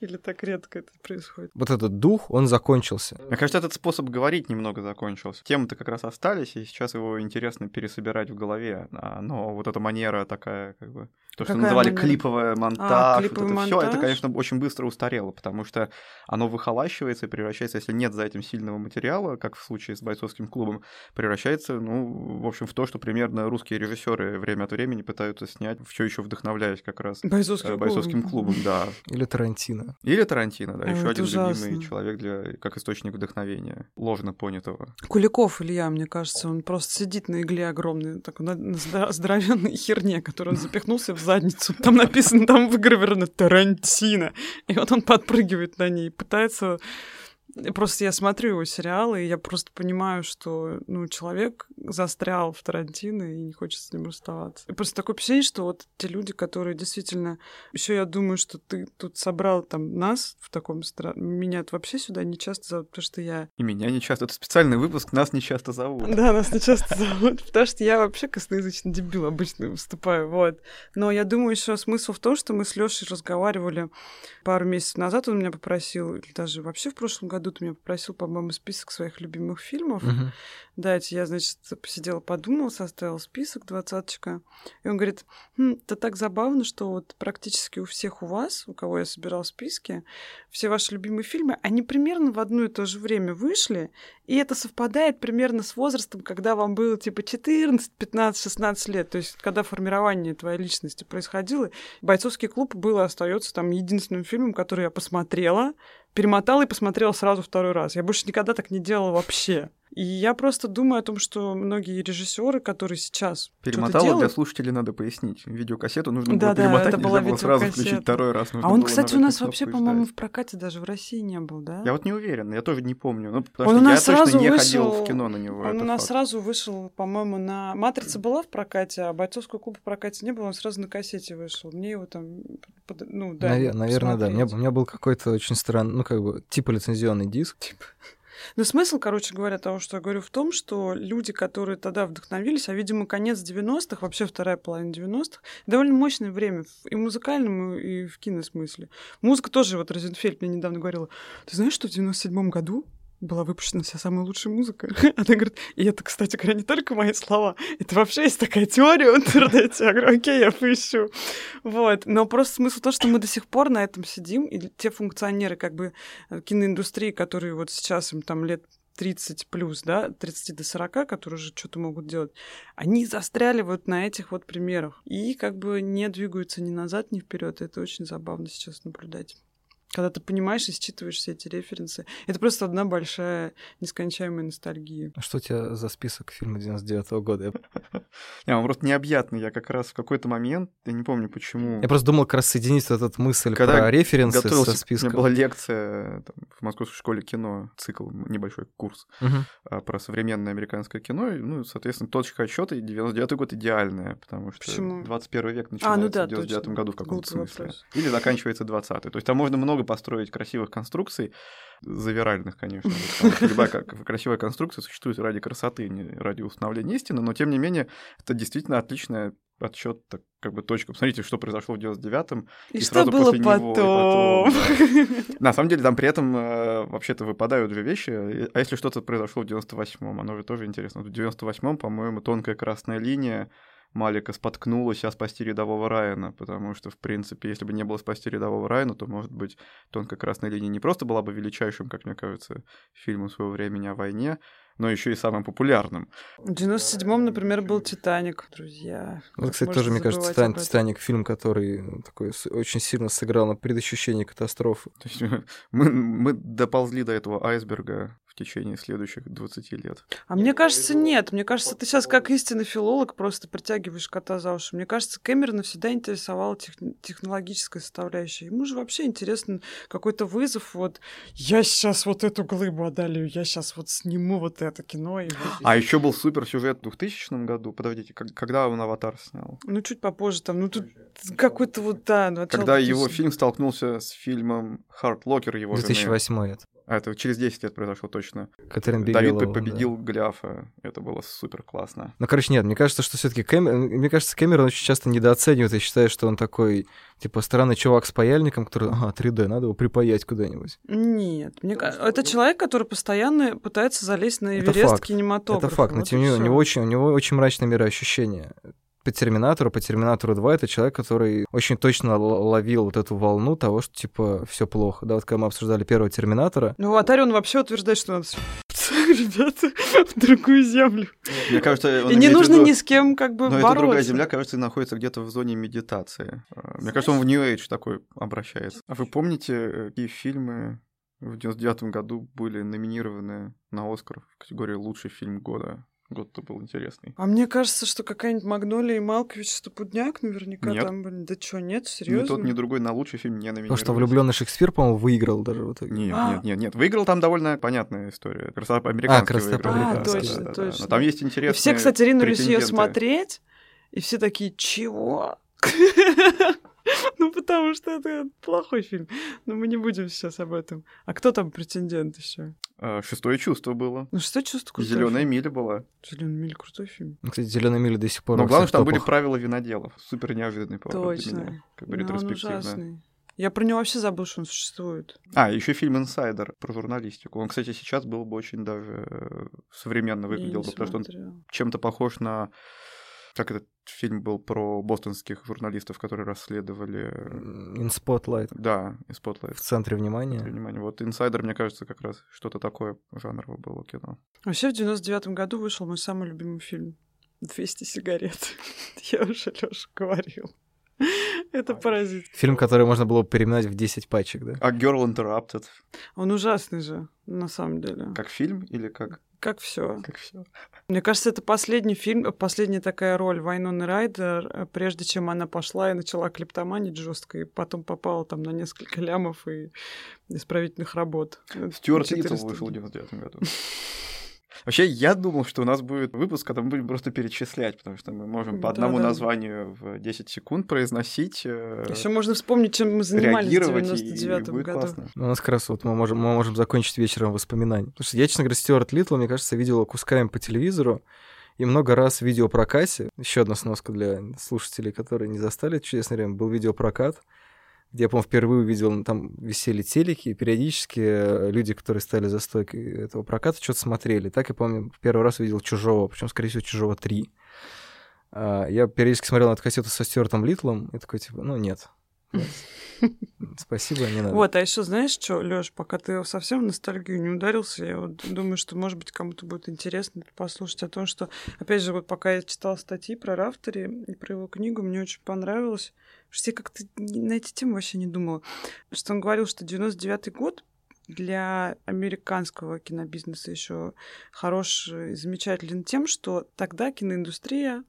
Или так редко это происходит? Вот этот дух, он закончился. Мне кажется, этот способ говорить немного закончился. Темы-то как раз остались, и сейчас его интересно пересобирать в голове. А, Но вот эта манера такая, как бы... То, что Какая называли манера? клиповый монтаж, А, вот клиповый это все, это, монтаж? конечно, очень быстро устарело, потому что оно выхолащивается и превращается, если нет за этим сильного материала, как в случае с бойцовским клубом, превращается, ну, в общем, в то, что примерно русские режиссеры время от времени пытаются снять, все еще вдохновляясь как раз Бойцовский э, бойцовским клубом, да. Или Тарантино. Или Тарантино, да, А, еще один ужасно. любимый человек для как источник вдохновения, ложно понятого. Куликов Илья, мне кажется, он просто сидит на игле огромной, такой на, на здо- здоровенной херне, которую он запихнулся в задницу. Там написано, там выгравировано Тарантино. И вот он подпрыгивает на ней, пытается... Просто я смотрю его сериалы, и я просто понимаю, что ну, человек застрял в Тарантино и не хочет с ним расставаться. И просто такое впечатление, что вот те люди, которые действительно... Еще я думаю, что ты тут собрал там нас в таком... стра- Меня вообще сюда не часто зовут, потому что я И меня не часто, это специальный выпуск, нас не часто зовут. да, нас не часто зовут, потому что я вообще косноязычный дебил обычно выступаю, вот. Но я думаю, еще смысл в том, что мы с Лешей разговаривали пару месяцев назад, он меня попросил, или даже вообще в прошлом году ты меня попросил, по-моему, список своих любимых фильмов Мгм. дать. Я, значит, посидела, подумала, составила список двадцаточка. И он говорит, «Хм, это так забавно, что вот практически у всех у вас, у кого я собирал списки, все ваши любимые фильмы, они примерно в одно и то же время вышли, и это совпадает примерно с возрастом, когда вам было типа 14, 15, 16 лет, то есть когда формирование твоей личности происходило. «Бойцовский клуб» был и остается там единственным фильмом, который я посмотрела, перемотала и посмотрела сразу второй раз. Я больше никогда так не делала вообще. И я просто думаю о том, что многие режиссеры, которые сейчас что-то Перемотала для делают, слушателей надо пояснить. Видеокассету нужно было Да-да, перемотать, это нельзя была было сразу включить второй раз. А он, было кстати, у нас на вообще, по-моему, в прокате даже в России не был, да? Я вот не уверен, я тоже не помню. Ну, потому Он что у я нас точно сразу не вышел- ходил в кино на него. Он у нас факт. сразу вышел, по-моему, на... «Матрица» была в прокате, а «Бойцовского клуба» в прокате не было, он сразу на кассете вышел. Мне его там, под- ну, да. Навер- наверное, да. У меня, у меня был какой-то очень странный, ну, как бы, типа лицензионный диск. Но смысл, короче говоря, того, что я говорю, в том, что люди, которые тогда вдохновились, а, видимо, конец 90-х, вообще вторая половина 90-х, довольно мощное время и в музыкальном, и в киносмысле. Музыка тоже, вот Розенфельд мне недавно говорила, ты знаешь, что в 97-м году была выпущена вся самая лучшая музыка. Она говорит, и это, кстати говоря, не только мои слова, это вообще есть такая теория в интернете. Я говорю, окей, я поищу. Вот. Но просто смысл в том, что мы до сих пор на этом сидим, и те функционеры как бы э, киноиндустрии, которые вот сейчас им там лет 30 плюс, да, 30 до 40, которые уже что-то могут делать, они застряли вот на этих вот примерах и как бы не двигаются ни назад, ни вперед. Это очень забавно сейчас наблюдать когда ты понимаешь и считываешь все эти референсы. Это просто одна большая нескончаемая ностальгия. А что у тебя за список фильма 99-го года? Не, он просто необъятный. Я как раз в какой-то момент, я не помню почему... Я просто думал как раз соединить вот эту мысль про референсы со списком. У меня была лекция в Московской школе кино, цикл, небольшой курс а, про современное американское кино. Ну, соответственно, точка отсчета 99-й год идеальная, потому что Почему? 21 век начинается а, ну да, в 99-м году в каком-то смысле. Или заканчивается 20-й. То есть там можно много много построить красивых конструкций, завиральных, конечно. Любая красивая конструкция существует ради красоты, не ради установления истины, но тем не менее это действительно отличная отчет, так, как бы точка. Посмотрите, что произошло в 99-м. И, и что сразу было после потом? Него, и потом да. На самом деле там при этом э, вообще-то выпадают две вещи. А если что-то произошло в 98-м, оно же тоже интересно. В 98-м, по-моему, тонкая красная линия Малика споткнулась, а спасти рядового Райана, потому что, в принципе, если бы не было спасти рядового Райана, то, может быть, «Тонкая красная линия» не просто была бы величайшим, как мне кажется, фильмом своего времени о войне, но еще и самым популярным. В 97-м, например, был «Титаник», друзья. Вот, кстати, тоже, мне кажется, «Титаник», «Титаник» фильм, который ну, такой очень сильно сыграл на предощущении катастрофы. То есть мы, мы доползли до этого айсберга течение следующих 20 лет. А мне кажется, нет. Мне кажется, ты сейчас как истинный филолог просто притягиваешь кота за уши. Мне кажется, Кэмерона всегда интересовала тех... технологическая составляющая. Ему же вообще интересен какой-то вызов. Вот я сейчас вот эту глыбу одолею, я сейчас вот сниму вот это кино. И. А еще был супер сюжет в 2000 году. Подождите, когда он «Аватар» снял? Ну, чуть попозже там. Ну, тут какой-то вот, да. Когда его фильм столкнулся с фильмом «Хард Локер» его 2008 жены. это. А это через 10 лет произошло точно. Катерин Давид победил да. Голиафа. Это было супер классно. Ну, короче, нет, мне кажется, что все таки Кэмерон... Мне кажется, Кэмерон очень часто недооценивает и считает, что он такой, типа, странный чувак с паяльником, который, ага, 3D, надо его припаять куда-нибудь. Нет, мне кажется, это человек, который постоянно пытается залезть на Эверест кинематографа. Это факт, но тем не менее, у него очень, у него очень мрачное мироощущение по Терминатору, по Терминатору 2 это человек, который очень точно ловил вот эту волну того, что типа все плохо. Да, вот когда мы обсуждали первого Терминатора. Ну, Атари он вообще утверждает, что надо ребята, в другую землю. Мне кажется, и не нужно виду... ни с кем как бы Но бороться. эта другая земля, кажется, находится где-то в зоне медитации. А, мне кажется, он в New Age такой обращается. А вы помните, какие фильмы в 99 году были номинированы на Оскар в категории «Лучший фильм года»? Год-то был интересный. А мне кажется, что какая-нибудь Магнолия и Малкович Стопудняк наверняка нет. там были. Да что, нет, серьезно? Ни тот, ни другой на лучший фильм не номинировали. Потому что влюбленный Шекспир, по-моему, выиграл даже в итоге. Нет, а. нет, нет, нет. Выиграл там довольно понятная история. Красота американский а, красота выиграл. А, точно, да, точно. Да, Но там есть интересные И все, кстати, ринулись ее смотреть, и все такие, чего? Ну, потому что это плохой фильм. Но мы не будем сейчас об этом. А кто там претендент еще? А, шестое чувство было. Ну, шестое чувство крутой Зеленая миля была. Зеленая миля крутой фильм. Ну, кстати, Зеленая миля до сих пор. Но главное, что там были правила виноделов. Супер неожиданный поворот Точно. для меня. Как бы Но ретроспективно. Он ужасный. Я про него вообще забыл, что он существует. А, еще фильм «Инсайдер» про журналистику. Он, кстати, сейчас был бы очень даже э, современно выглядел, бы, потому что он чем-то похож на как этот фильм был про бостонских журналистов, которые расследовали... In Spotlight. Да, In Spotlight. В центре внимания. В центре внимания. Вот «Инсайдер», мне кажется, как раз что-то такое жанровое было кино. Вообще в 99-м году вышел мой самый любимый фильм «200 сигарет». Я уже, Лёша, говорил. Это паразит. Фильм, который можно было переименовать в 10 пачек, да? А Girl Interrupted? Он ужасный же, на самом деле. Как фильм или как? Как все. Как все. Мне кажется, это последний фильм, последняя такая роль Вайноны Райдер, э, прежде чем она пошла и начала клептоманить жестко, и потом попала там на несколько лямов и исправительных работ. Стюарт Литл вышел в 99 году. Вообще, я думал, что у нас будет выпуск, когда мы будем просто перечислять, потому что мы можем по одному да, да. названию в 10 секунд произносить. Э, Еще можно вспомнить, чем мы занимались в 99 году. Классно. У нас как раз вот мы можем, мы можем закончить вечером воспоминаний. Потому что я, честно говоря, Стюарт Литл, мне кажется, видел кусками по телевизору и много раз в видеопрокате. Еще одна сноска для слушателей, которые не застали чудесное время, был видеопрокат где я, по-моему, впервые увидел, там висели телеки, и периодически э, люди, которые стояли за стойкой этого проката, что-то смотрели. Так я помню, первый раз увидел «Чужого», причем, скорее всего, «Чужого 3». А, я периодически смотрел на эту кассету со Стюартом Литлом, и такой, типа, ну, нет. Спасибо, не надо. Вот, а еще знаешь что, Лёш, пока ты совсем в ностальгию не ударился, я вот думаю, что, может быть, кому-то будет интересно послушать о том, что, опять же, вот пока я читал статьи про Рафтери и про его книгу, мне очень понравилось, что я как-то на эти темы вообще не думала, что он говорил, что 99-й год для американского кинобизнеса еще хороший и замечателен тем, что тогда киноиндустрия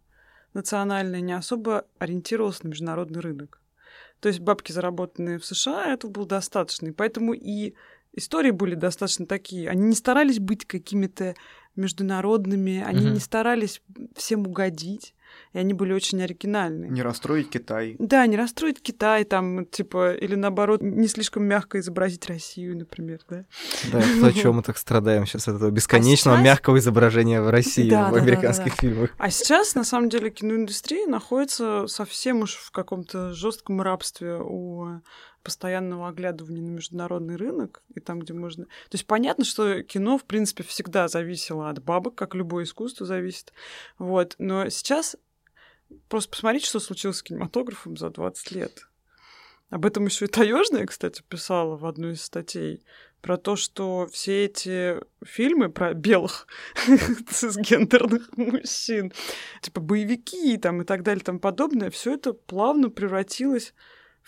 национальная не особо ориентировалась на международный рынок. То есть бабки, заработанные в США, этого было достаточно. И поэтому и истории были достаточно такие. Они не старались быть какими-то международными, они угу. не старались всем угодить и они были очень оригинальны. Не расстроить Китай. Да, не расстроить Китай, там, типа, или наоборот, не слишком мягко изобразить Россию, например, да? Да, то, о чем мы так страдаем сейчас, от этого бесконечного а сейчас... мягкого изображения в России, да, в да, американских да, фильмах. А сейчас, на самом деле, киноиндустрия находится совсем уж в каком-то жестком рабстве у постоянного оглядывания на международный рынок и там, где можно... То есть понятно, что кино, в принципе, всегда зависело от бабок, как любое искусство зависит. Вот. Но сейчас просто посмотрите, что случилось с кинематографом за 20 лет. Об этом еще и Таежная, кстати, писала в одной из статей про то, что все эти фильмы про белых цисгендерных мужчин, типа боевики там и так далее тому подобное, все это плавно превратилось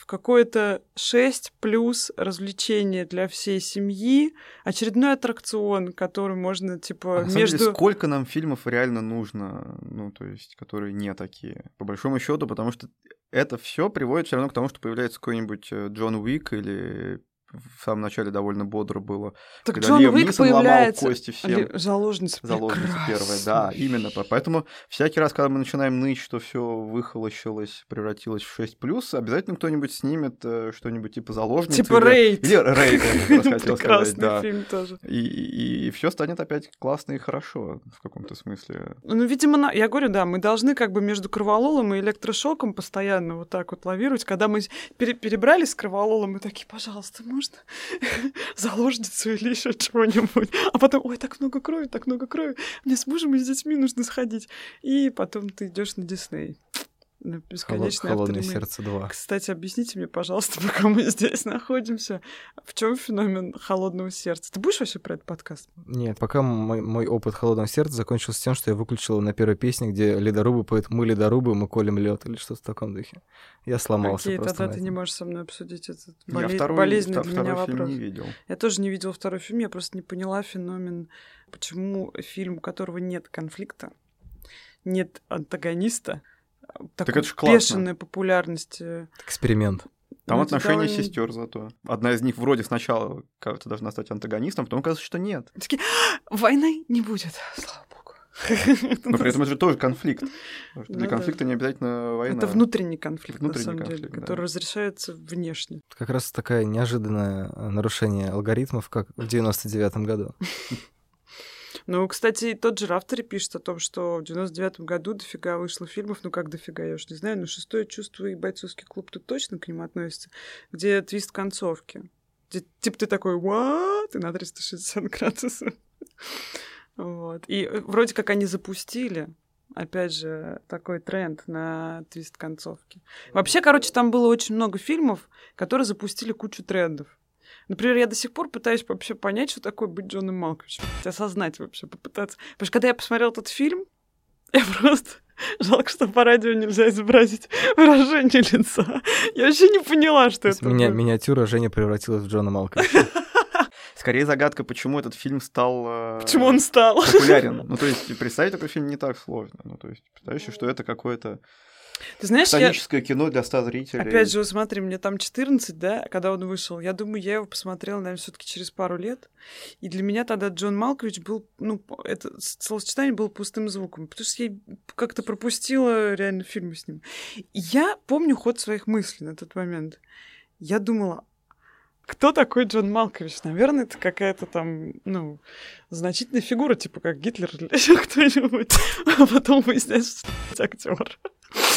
в какое-то 6 плюс развлечение для всей семьи, очередной аттракцион, который можно, типа, а между... Деле, сколько нам фильмов реально нужно, ну, то есть, которые не такие, по большому счету, потому что это все приводит все равно к тому, что появляется какой-нибудь э, Джон Уик или в самом начале довольно бодро было. Так когда Джон Лиам Уик Нисон появляется... кости всем. Заложница Заложница первая, да, именно. Поэтому всякий раз, когда мы начинаем ныть, что все выхолощилось, превратилось в 6+, обязательно кто-нибудь снимет э, что-нибудь типа заложницы. Типа Рейд. Или Рейд, я хотел сказать, да. фильм тоже. И, и, и все станет опять классно и хорошо в каком-то смысле. Ну, видимо, я говорю, да, мы должны как бы между кровололом и электрошоком постоянно вот так вот лавировать. Когда мы перебрались с кровололом, мы такие, пожалуйста, можно можно заложницу или еще чего-нибудь. А потом, ой, так много крови, так много крови. Мне с мужем и с детьми нужно сходить. И потом ты идешь на Дисней на бесконечное Холодное сердце 2. Кстати, объясните мне, пожалуйста, пока мы здесь находимся, в чем феномен холодного сердца? Ты будешь вообще про этот подкаст? Нет, пока мой, мой опыт холодного сердца закончился тем, что я выключил на первой песне, где ледорубы поют «Мы ледорубы, мы колем лед» или что-то в таком духе. Я сломался Окей, просто тогда ты не можешь со мной обсудить этот боле... я второй, болезненный втор- для меня вопрос. не видел. Я тоже не видел второй фильм, я просто не поняла феномен, почему фильм, у которого нет конфликта, нет антагониста, так это же классно. бешеная популярность. Э, Эксперимент. Там ну, отношения довольно... сестер зато. Одна из них вроде сначала кажется должна стать антагонистом, потом кажется, что нет. Такие, «А, войны не будет, слава богу. Но при этом это же тоже конфликт. Для ну конфликта не обязательно война. Это внутренний конфликт, на самом деле, который разрешается внешне. Как раз такое неожиданное нарушение алгоритмов, как в 99-м году. Ну, кстати, тот же Рафтери пишет о том, что в 99-м году дофига вышло фильмов, ну как дофига, я уж не знаю, но «Шестое чувство» и «Бойцовский клуб» тут точно к ним относятся, где твист концовки. Где, типа ты такой «what?» и на 360 градусов. Вот. И э, вроде как они запустили опять же, такой тренд на твист концовки. Вообще, короче, там было очень много фильмов, которые запустили кучу трендов. Например, я до сих пор пытаюсь вообще понять, что такое быть Джоном Малковичем. Осознать вообще, попытаться. Потому что когда я посмотрела этот фильм, я просто... Жалко, что по радио нельзя изобразить выражение лица. Я вообще не поняла, что это. Меня, миниатюра Женя превратилась в Джона Малковича. Скорее загадка, почему этот фильм стал... Э, почему он стал? Популярен. Ну, то есть, представить такой фильм не так сложно. Ну, то есть, представляешь, что это какое-то Ты знаешь, Историческое я... кино для ста зрителей. Опять же, смотри, мне там 14, да, когда он вышел. Я думаю, я его посмотрела, наверное, все таки через пару лет. И для меня тогда Джон Малкович был, ну, это словосочетание было пустым звуком, потому что я как-то пропустила реально фильмы с ним. И я помню ход своих мыслей на тот момент. Я думала, кто такой Джон Малкович? Наверное, это какая-то там, ну, значительная фигура, типа как Гитлер или еще кто-нибудь. А потом выясняется, что актер.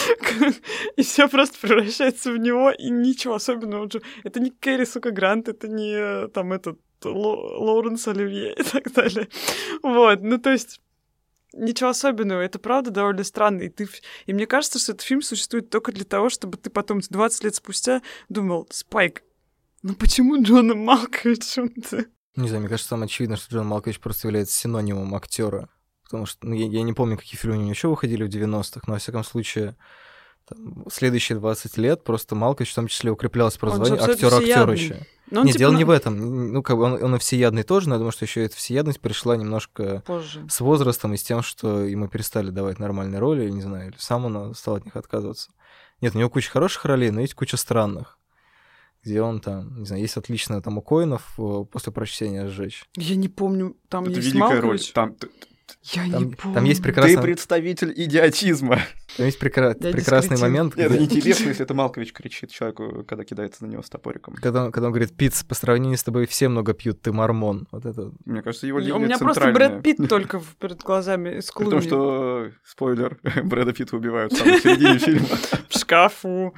И все просто превращается в него, и ничего особенного. Это не Кэрри, сука, Грант, это не там этот Лоуренс Оливье и так далее. Вот, ну то есть ничего особенного. Это правда довольно странно. И, ты... и мне кажется, что этот фильм существует только для того, чтобы ты потом 20 лет спустя думал, Спайк, ну почему Джона Малковичем ты? Не знаю, мне кажется, самое очевидно, что Джон Малкович просто является синонимом актера. Потому что ну, я, я не помню, какие фильмы у него еще выходили в 90-х, но, во всяком случае, там, следующие 20 лет просто Малкович в том числе укреплялся про звание актер-актерыще. Нет, типа... дело не в этом. Ну, как бы он, он и всеядный тоже, но я думаю, что еще эта всеядность пришла немножко Позже. с возрастом и с тем, что ему перестали давать нормальные роли, или не знаю, или сам он стал от них отказываться. Нет, у него куча хороших ролей, но есть куча странных где он там, не знаю, есть отличная там у Коинов э, после прочтения «Сжечь». Я не помню, там Это есть великая Малкович. роль. Там, я там, не помню. Там есть прекрасный... Ты представитель идиотизма. Там есть прекра... прекрасный момент. Нет, где... это неинтересно, если это Малкович кричит человеку, когда кидается на него с топориком. Когда он, когда он говорит, Пиц, по сравнению с тобой все много пьют, ты мормон. Вот это... Мне кажется, его линия У меня просто Брэд Питт только перед глазами из Потому что, спойлер, Брэда Питта убивают в самой середине фильма. В шкафу.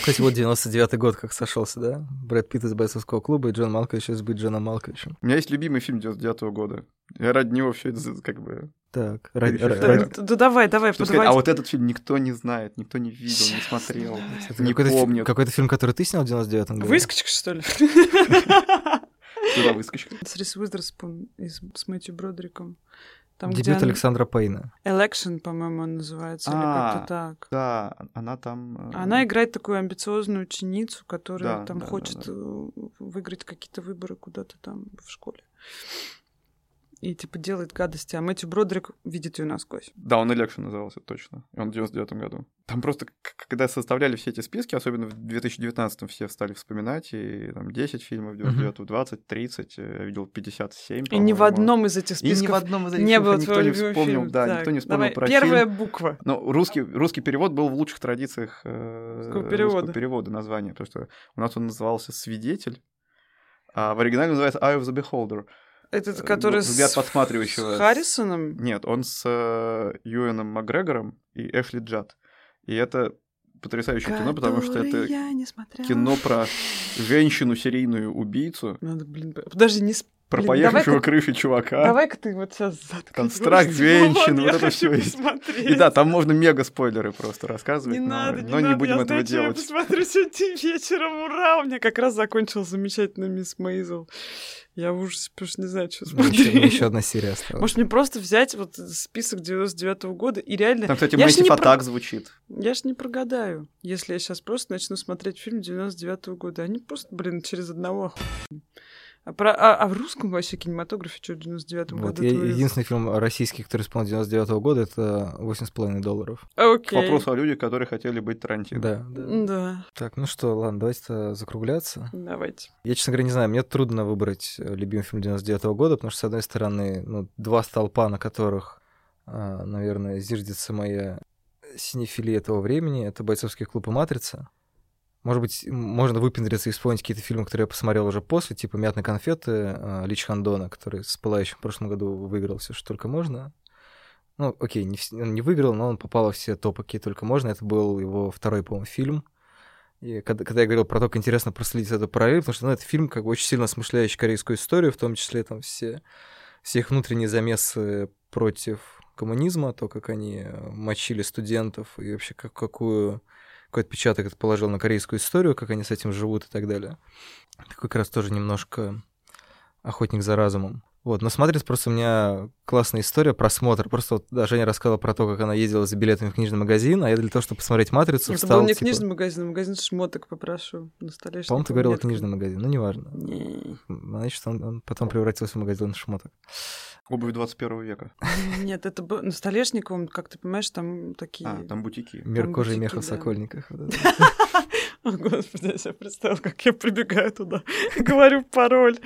Кстати, вот 99-й год как сошелся, да? Брэд Питт из бойцовского клуба и Джон Малкович из быть Джоном Малковичем. У меня есть любимый фильм 99-го года. Я ради него все это как бы так, ради, ради... Да, давай, давай, сказать, А вот этот фильм никто не знает, никто не видел, не смотрел, Это не какой-то помнит. Какой-то фильм, который ты снял в 99-м году? Выскочка, что ли? Куда выскочка? С Рис Уизерспун с Мэтью Бродриком. Там, Дебют где Александра Пейна. Election, по-моему, он называется, а, или как-то так. Да, она там... Э, она играет такую амбициозную ученицу, которая да, там да, хочет да, да. выиграть какие-то выборы куда-то там в школе и, типа, делает гадости, а Мэтью Бродрик видит ее насквозь. Да, он Election назывался, точно. И он в 99 году. Там просто, когда составляли все эти списки, особенно в 2019 все стали вспоминать, и там 10 фильмов, 99 uh-huh. 20, 30, я видел 57, И ни в одном из этих списков и ни в одном из этих не было никто не вспомнил, фильм. да, так, никто не вспомнил давай, про первая фильм. буква. Но русский, русский перевод был в лучших традициях э, русского, перевода. русского перевода названия, потому что у нас он назывался «Свидетель», а в оригинале называется «Eye of the Beholder». Этот, э, который взгляд с... подсматривающего. С Харрисоном? Нет, он с э, Юэном Макгрегором и Эшли Джад. И это потрясающее кино, потому что это кино про женщину серийную убийцу. Надо, блин, подожди, не про поехавшего крыши чувака. Давай-ка ты вот сейчас заткнись. Констракт женщин, вот это все есть. И да, там можно мега спойлеры просто рассказывать. Не но, надо, не но надо, не будем я этого знаю, делать. Я посмотрю сегодня вечером, ура! У меня как раз закончил замечательно мисс Мейзел. Я в ужасе, потому что не знаю, что смотреть. Еще, еще одна серия осталась. Может, мне просто взять вот список 99-го года и реально... Там, кстати, Мэтти Фатак про... звучит. Я ж не прогадаю, если я сейчас просто начну смотреть фильм 99-го года. Они просто, блин, через одного а, про, а, а в русском вообще кинематографе что в 99-м вот, году? Я, единственный фильм российский, который исполнил 99-го года, это «8,5 долларов». Окей. К вопросу о людях, которые хотели быть Тарантино. Да, да. Да. Так, ну что, ладно, давайте закругляться. Давайте. Я, честно говоря, не знаю, мне трудно выбрать э, любимый фильм 99-го года, потому что, с одной стороны, ну, два столпа, на которых, а, наверное, зиждется моя синефилия этого времени, это «Бойцовский клуб» и «Матрица». Может быть, можно выпендриться и вспомнить какие-то фильмы, которые я посмотрел уже после, типа «Мятные конфеты» а, Лич Хандона, который с «Пылающим» в прошлом году выиграл все, что только можно. Ну, окей, не, он не выиграл, но он попал во все топы, какие только можно. Это был его второй, по-моему, фильм. И когда, когда я говорил про то, как интересно проследить эту параллель, потому что ну, это фильм, как бы очень сильно осмысляющий корейскую историю, в том числе там все, все их внутренние замесы против коммунизма, то, как они мочили студентов и вообще как, какую какой отпечаток это положил на корейскую историю, как они с этим живут и так далее. Такой как раз тоже немножко охотник за разумом. Вот, но смотрится просто у меня классная история, просмотр. Просто вот да, Женя рассказала про то, как она ездила за билетами в книжный магазин, а я для того, чтобы посмотреть «Матрицу», Это встал, был не типа... книжный магазин, а магазин шмоток попрошу на столе. По-моему, ты говорила книжный магазин, ну неважно. Не. Значит, он, он потом превратился в магазин шмоток. Обувь 21 века. Нет, это был... Ну, Столешниковым, как ты понимаешь, там такие... А, там бутики. Мир кожи и меха в Сокольниках. О, Господи, я себе представил, как я прибегаю туда и говорю пароль.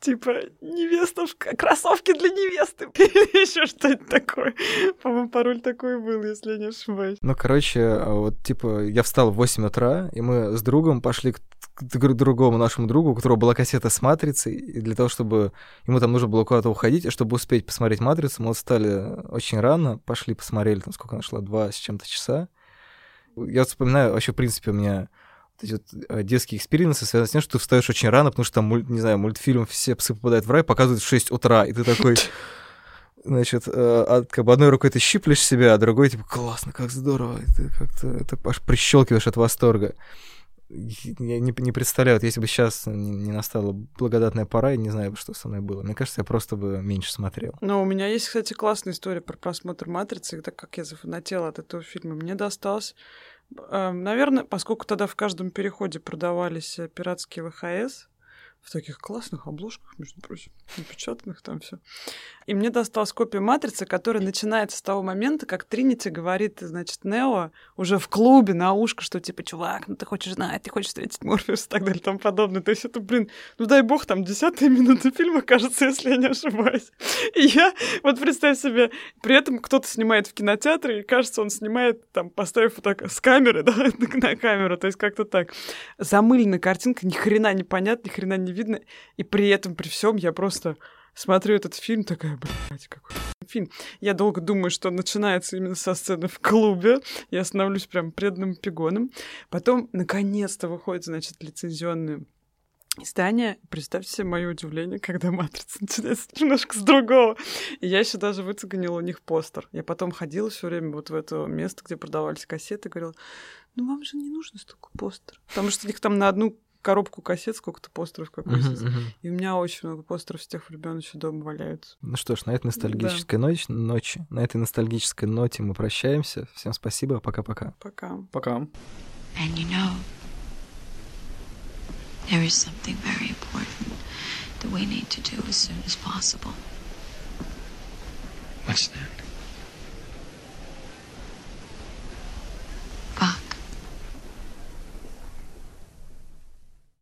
Типа, невеста в кроссовки для невесты. Или еще что-нибудь такое. По-моему, пароль такой был, если я не ошибаюсь. Ну, короче, а вот, типа, я встал в 8 утра, и мы с другом пошли к другому нашему другу, у которого была кассета с «Матрицей», и для того, чтобы ему там нужно было куда-то уходить, и чтобы успеть посмотреть «Матрицу», мы встали очень рано, пошли посмотрели, там сколько она шла, два с чем-то часа. Я вспоминаю, вообще, в принципе, у меня вот э, детские экспириенсы связаны с тем, что ты встаешь очень рано, потому что там, не знаю, мультфильм «Все псы попадают в рай» показывают в 6 утра, и ты такой... Значит, э, как бы одной рукой ты щиплешь себя, а другой типа классно, как здорово, и ты как-то это аж прищелкиваешь от восторга. Я не, не представляю, вот если бы сейчас не, не настала благодатная пора, я не знаю, что со мной было. Мне кажется, я просто бы меньше смотрел. Но у меня есть, кстати, классная история про просмотр «Матрицы», так как я зафанатела от этого фильма. Мне досталось Наверное, поскольку тогда в каждом переходе продавались э, пиратские ВХС, в таких классных обложках, между прочим, напечатанных там все. И мне досталась копия «Матрицы», которая начинается с того момента, как Тринити говорит, значит, Нео уже в клубе на ушко, что типа, чувак, ну ты хочешь знать, ты хочешь встретить Морфеуса и так далее тому подобное. То есть это, блин, ну дай бог, там десятая минута фильма, кажется, если я не ошибаюсь. И я, вот представь себе, при этом кто-то снимает в кинотеатре, и кажется, он снимает, там, поставив вот так с камеры, да, на камеру, то есть как-то так. Замыленная картинка, ни хрена не понятно, ни хрена не видно, и при этом, при всем я просто смотрю этот фильм, такая, блядь, какой фильм. Я долго думаю, что начинается именно со сцены в клубе. Я становлюсь прям преданным пигоном. Потом, наконец-то, выходит, значит, лицензионные издание. Представьте себе мое удивление, когда «Матрица» начинается немножко с другого. И я еще даже выцегонила у них постер. Я потом ходила все время вот в это место, где продавались кассеты, говорила, ну вам же не нужно столько постер. Потому что их там на одну коробку кассет, сколько-то постеров какой-то. Uh-huh, uh-huh. И у меня очень много постеров с тех времен еще дома валяются. Ну что ж, на этой ностальгической да. ночи, ночи, на этой ностальгической ноте мы прощаемся. Всем спасибо, пока-пока. Пока. Пока. And you know, there is something very important that we need to do as soon as possible. What's that?